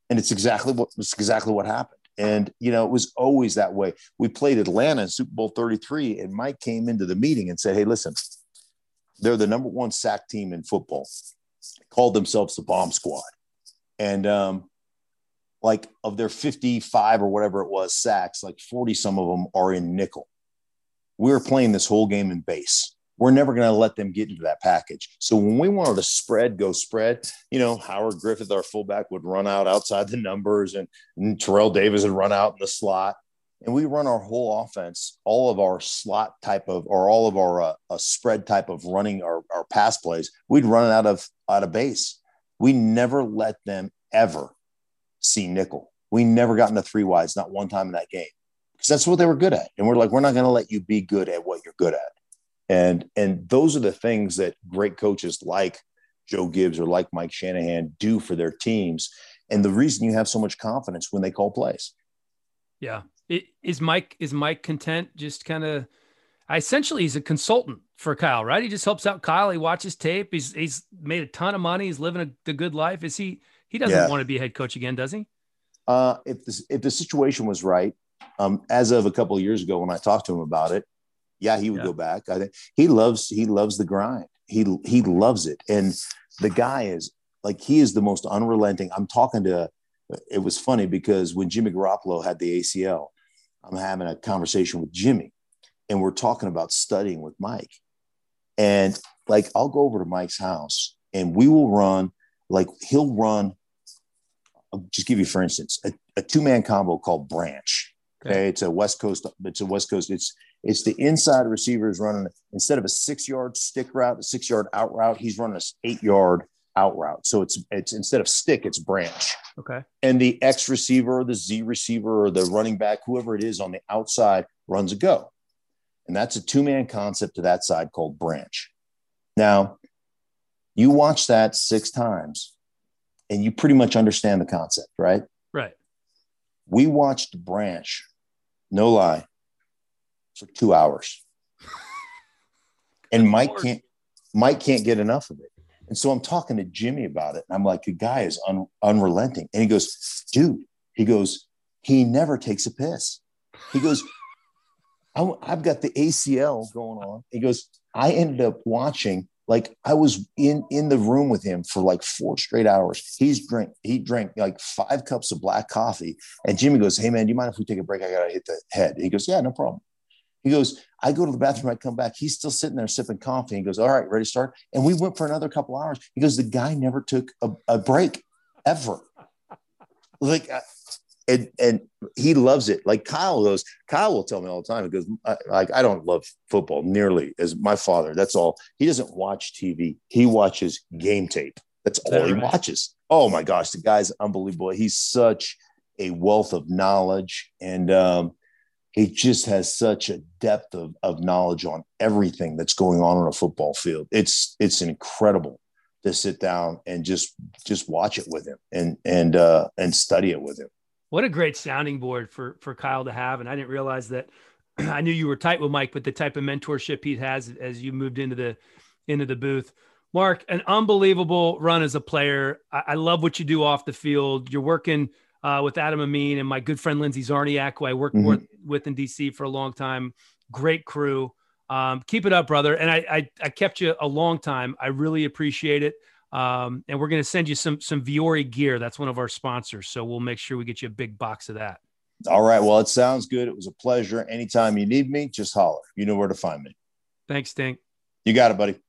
and it's exactly what it's exactly what happened. And you know it was always that way. We played atlanta in super bowl 33 and mike came into the meeting and said hey listen they're the number one sack team in football. They called themselves the bomb squad. And um like of their 55 or whatever it was sacks like 40 some of them are in nickel. We were playing this whole game in base we're never going to let them get into that package. So when we wanted to spread, go spread, you know, Howard Griffith, our fullback, would run out outside the numbers and, and Terrell Davis would run out in the slot. And we run our whole offense, all of our slot type of, or all of our uh, spread type of running our, our pass plays, we'd run it out of out of base. We never let them ever see nickel. We never got into three wides, not one time in that game, because that's what they were good at. And we're like, we're not going to let you be good at what you're good at and and those are the things that great coaches like joe gibbs or like mike shanahan do for their teams. And the reason you have so much confidence when they call plays. Yeah. It, is mike is mike content? Just kind of essentially he's a consultant for kyle right? He just helps out kyle. He watches tape. He's he's made a ton of money. He's living a, the good life. Is he he doesn't yeah. want to be a head coach again does he? Uh if this if the situation was right um as of a couple of years ago when i talked to him about it yeah, he would yeah. go back. I think he loves he loves the grind. He he loves it, and the guy is like he is the most unrelenting. I'm talking to. It was funny because when Jimmy Garoppolo had the ACL, I'm having a conversation with Jimmy, and we're talking about studying with Mike, and like I'll go over to Mike's house and we will run like he'll run. I'll just give you for instance a, a two man combo called Branch. Okay. okay, it's a West Coast. It's a West Coast. It's it's the inside receiver is running instead of a six yard stick route, a six yard out route, he's running a eight yard out route. So it's it's instead of stick, it's branch. Okay. And the X receiver, or the Z receiver, or the running back, whoever it is on the outside runs a go. And that's a two man concept to that side called branch. Now, you watch that six times and you pretty much understand the concept, right? Right. We watched branch, no lie, for two hours. and Mike can't Mike can't get enough of it. And so I'm talking to Jimmy about it. And I'm like, the guy is un- unrelenting. And he goes, dude, he goes, he never takes a piss. He goes, I've got the ACL going on. He goes, I ended up watching like I was in in the room with him for like four straight hours. He's drink he drank like five cups of black coffee, and Jimmy goes, "Hey man, do you mind if we take a break? I gotta hit the head." He goes, "Yeah, no problem." He goes, "I go to the bathroom, I come back. He's still sitting there sipping coffee." He goes, "All right, ready to start?" And we went for another couple hours. He goes, "The guy never took a, a break ever." Like and and he loves it. Like Kyle goes, Kyle will tell me all the time. He goes, I, like I don't love football nearly as my father. That's all. He doesn't watch TV. He watches game tape. That's all he right? watches. Oh my gosh, the guy's unbelievable. He's such a wealth of knowledge, and um, he just has such a depth of, of knowledge on everything that's going on on a football field. It's it's incredible to sit down and just just watch it with him and and uh, and study it with him. What a great sounding board for for Kyle to have, and I didn't realize that. I knew you were tight with Mike, but the type of mentorship he has as you moved into the into the booth. Mark, an unbelievable run as a player. I, I love what you do off the field. You're working uh, with Adam Amin and my good friend Lindsay Czarniak, who I worked mm-hmm. with, with in DC for a long time. Great crew. Um, keep it up, brother. And I, I, I kept you a long time. I really appreciate it. Um, and we're going to send you some some Vuori gear. That's one of our sponsors. So we'll make sure we get you a big box of that. All right. Well, it sounds good. It was a pleasure. Anytime you need me, just holler. You know where to find me. Thanks, Stink. You got it, buddy.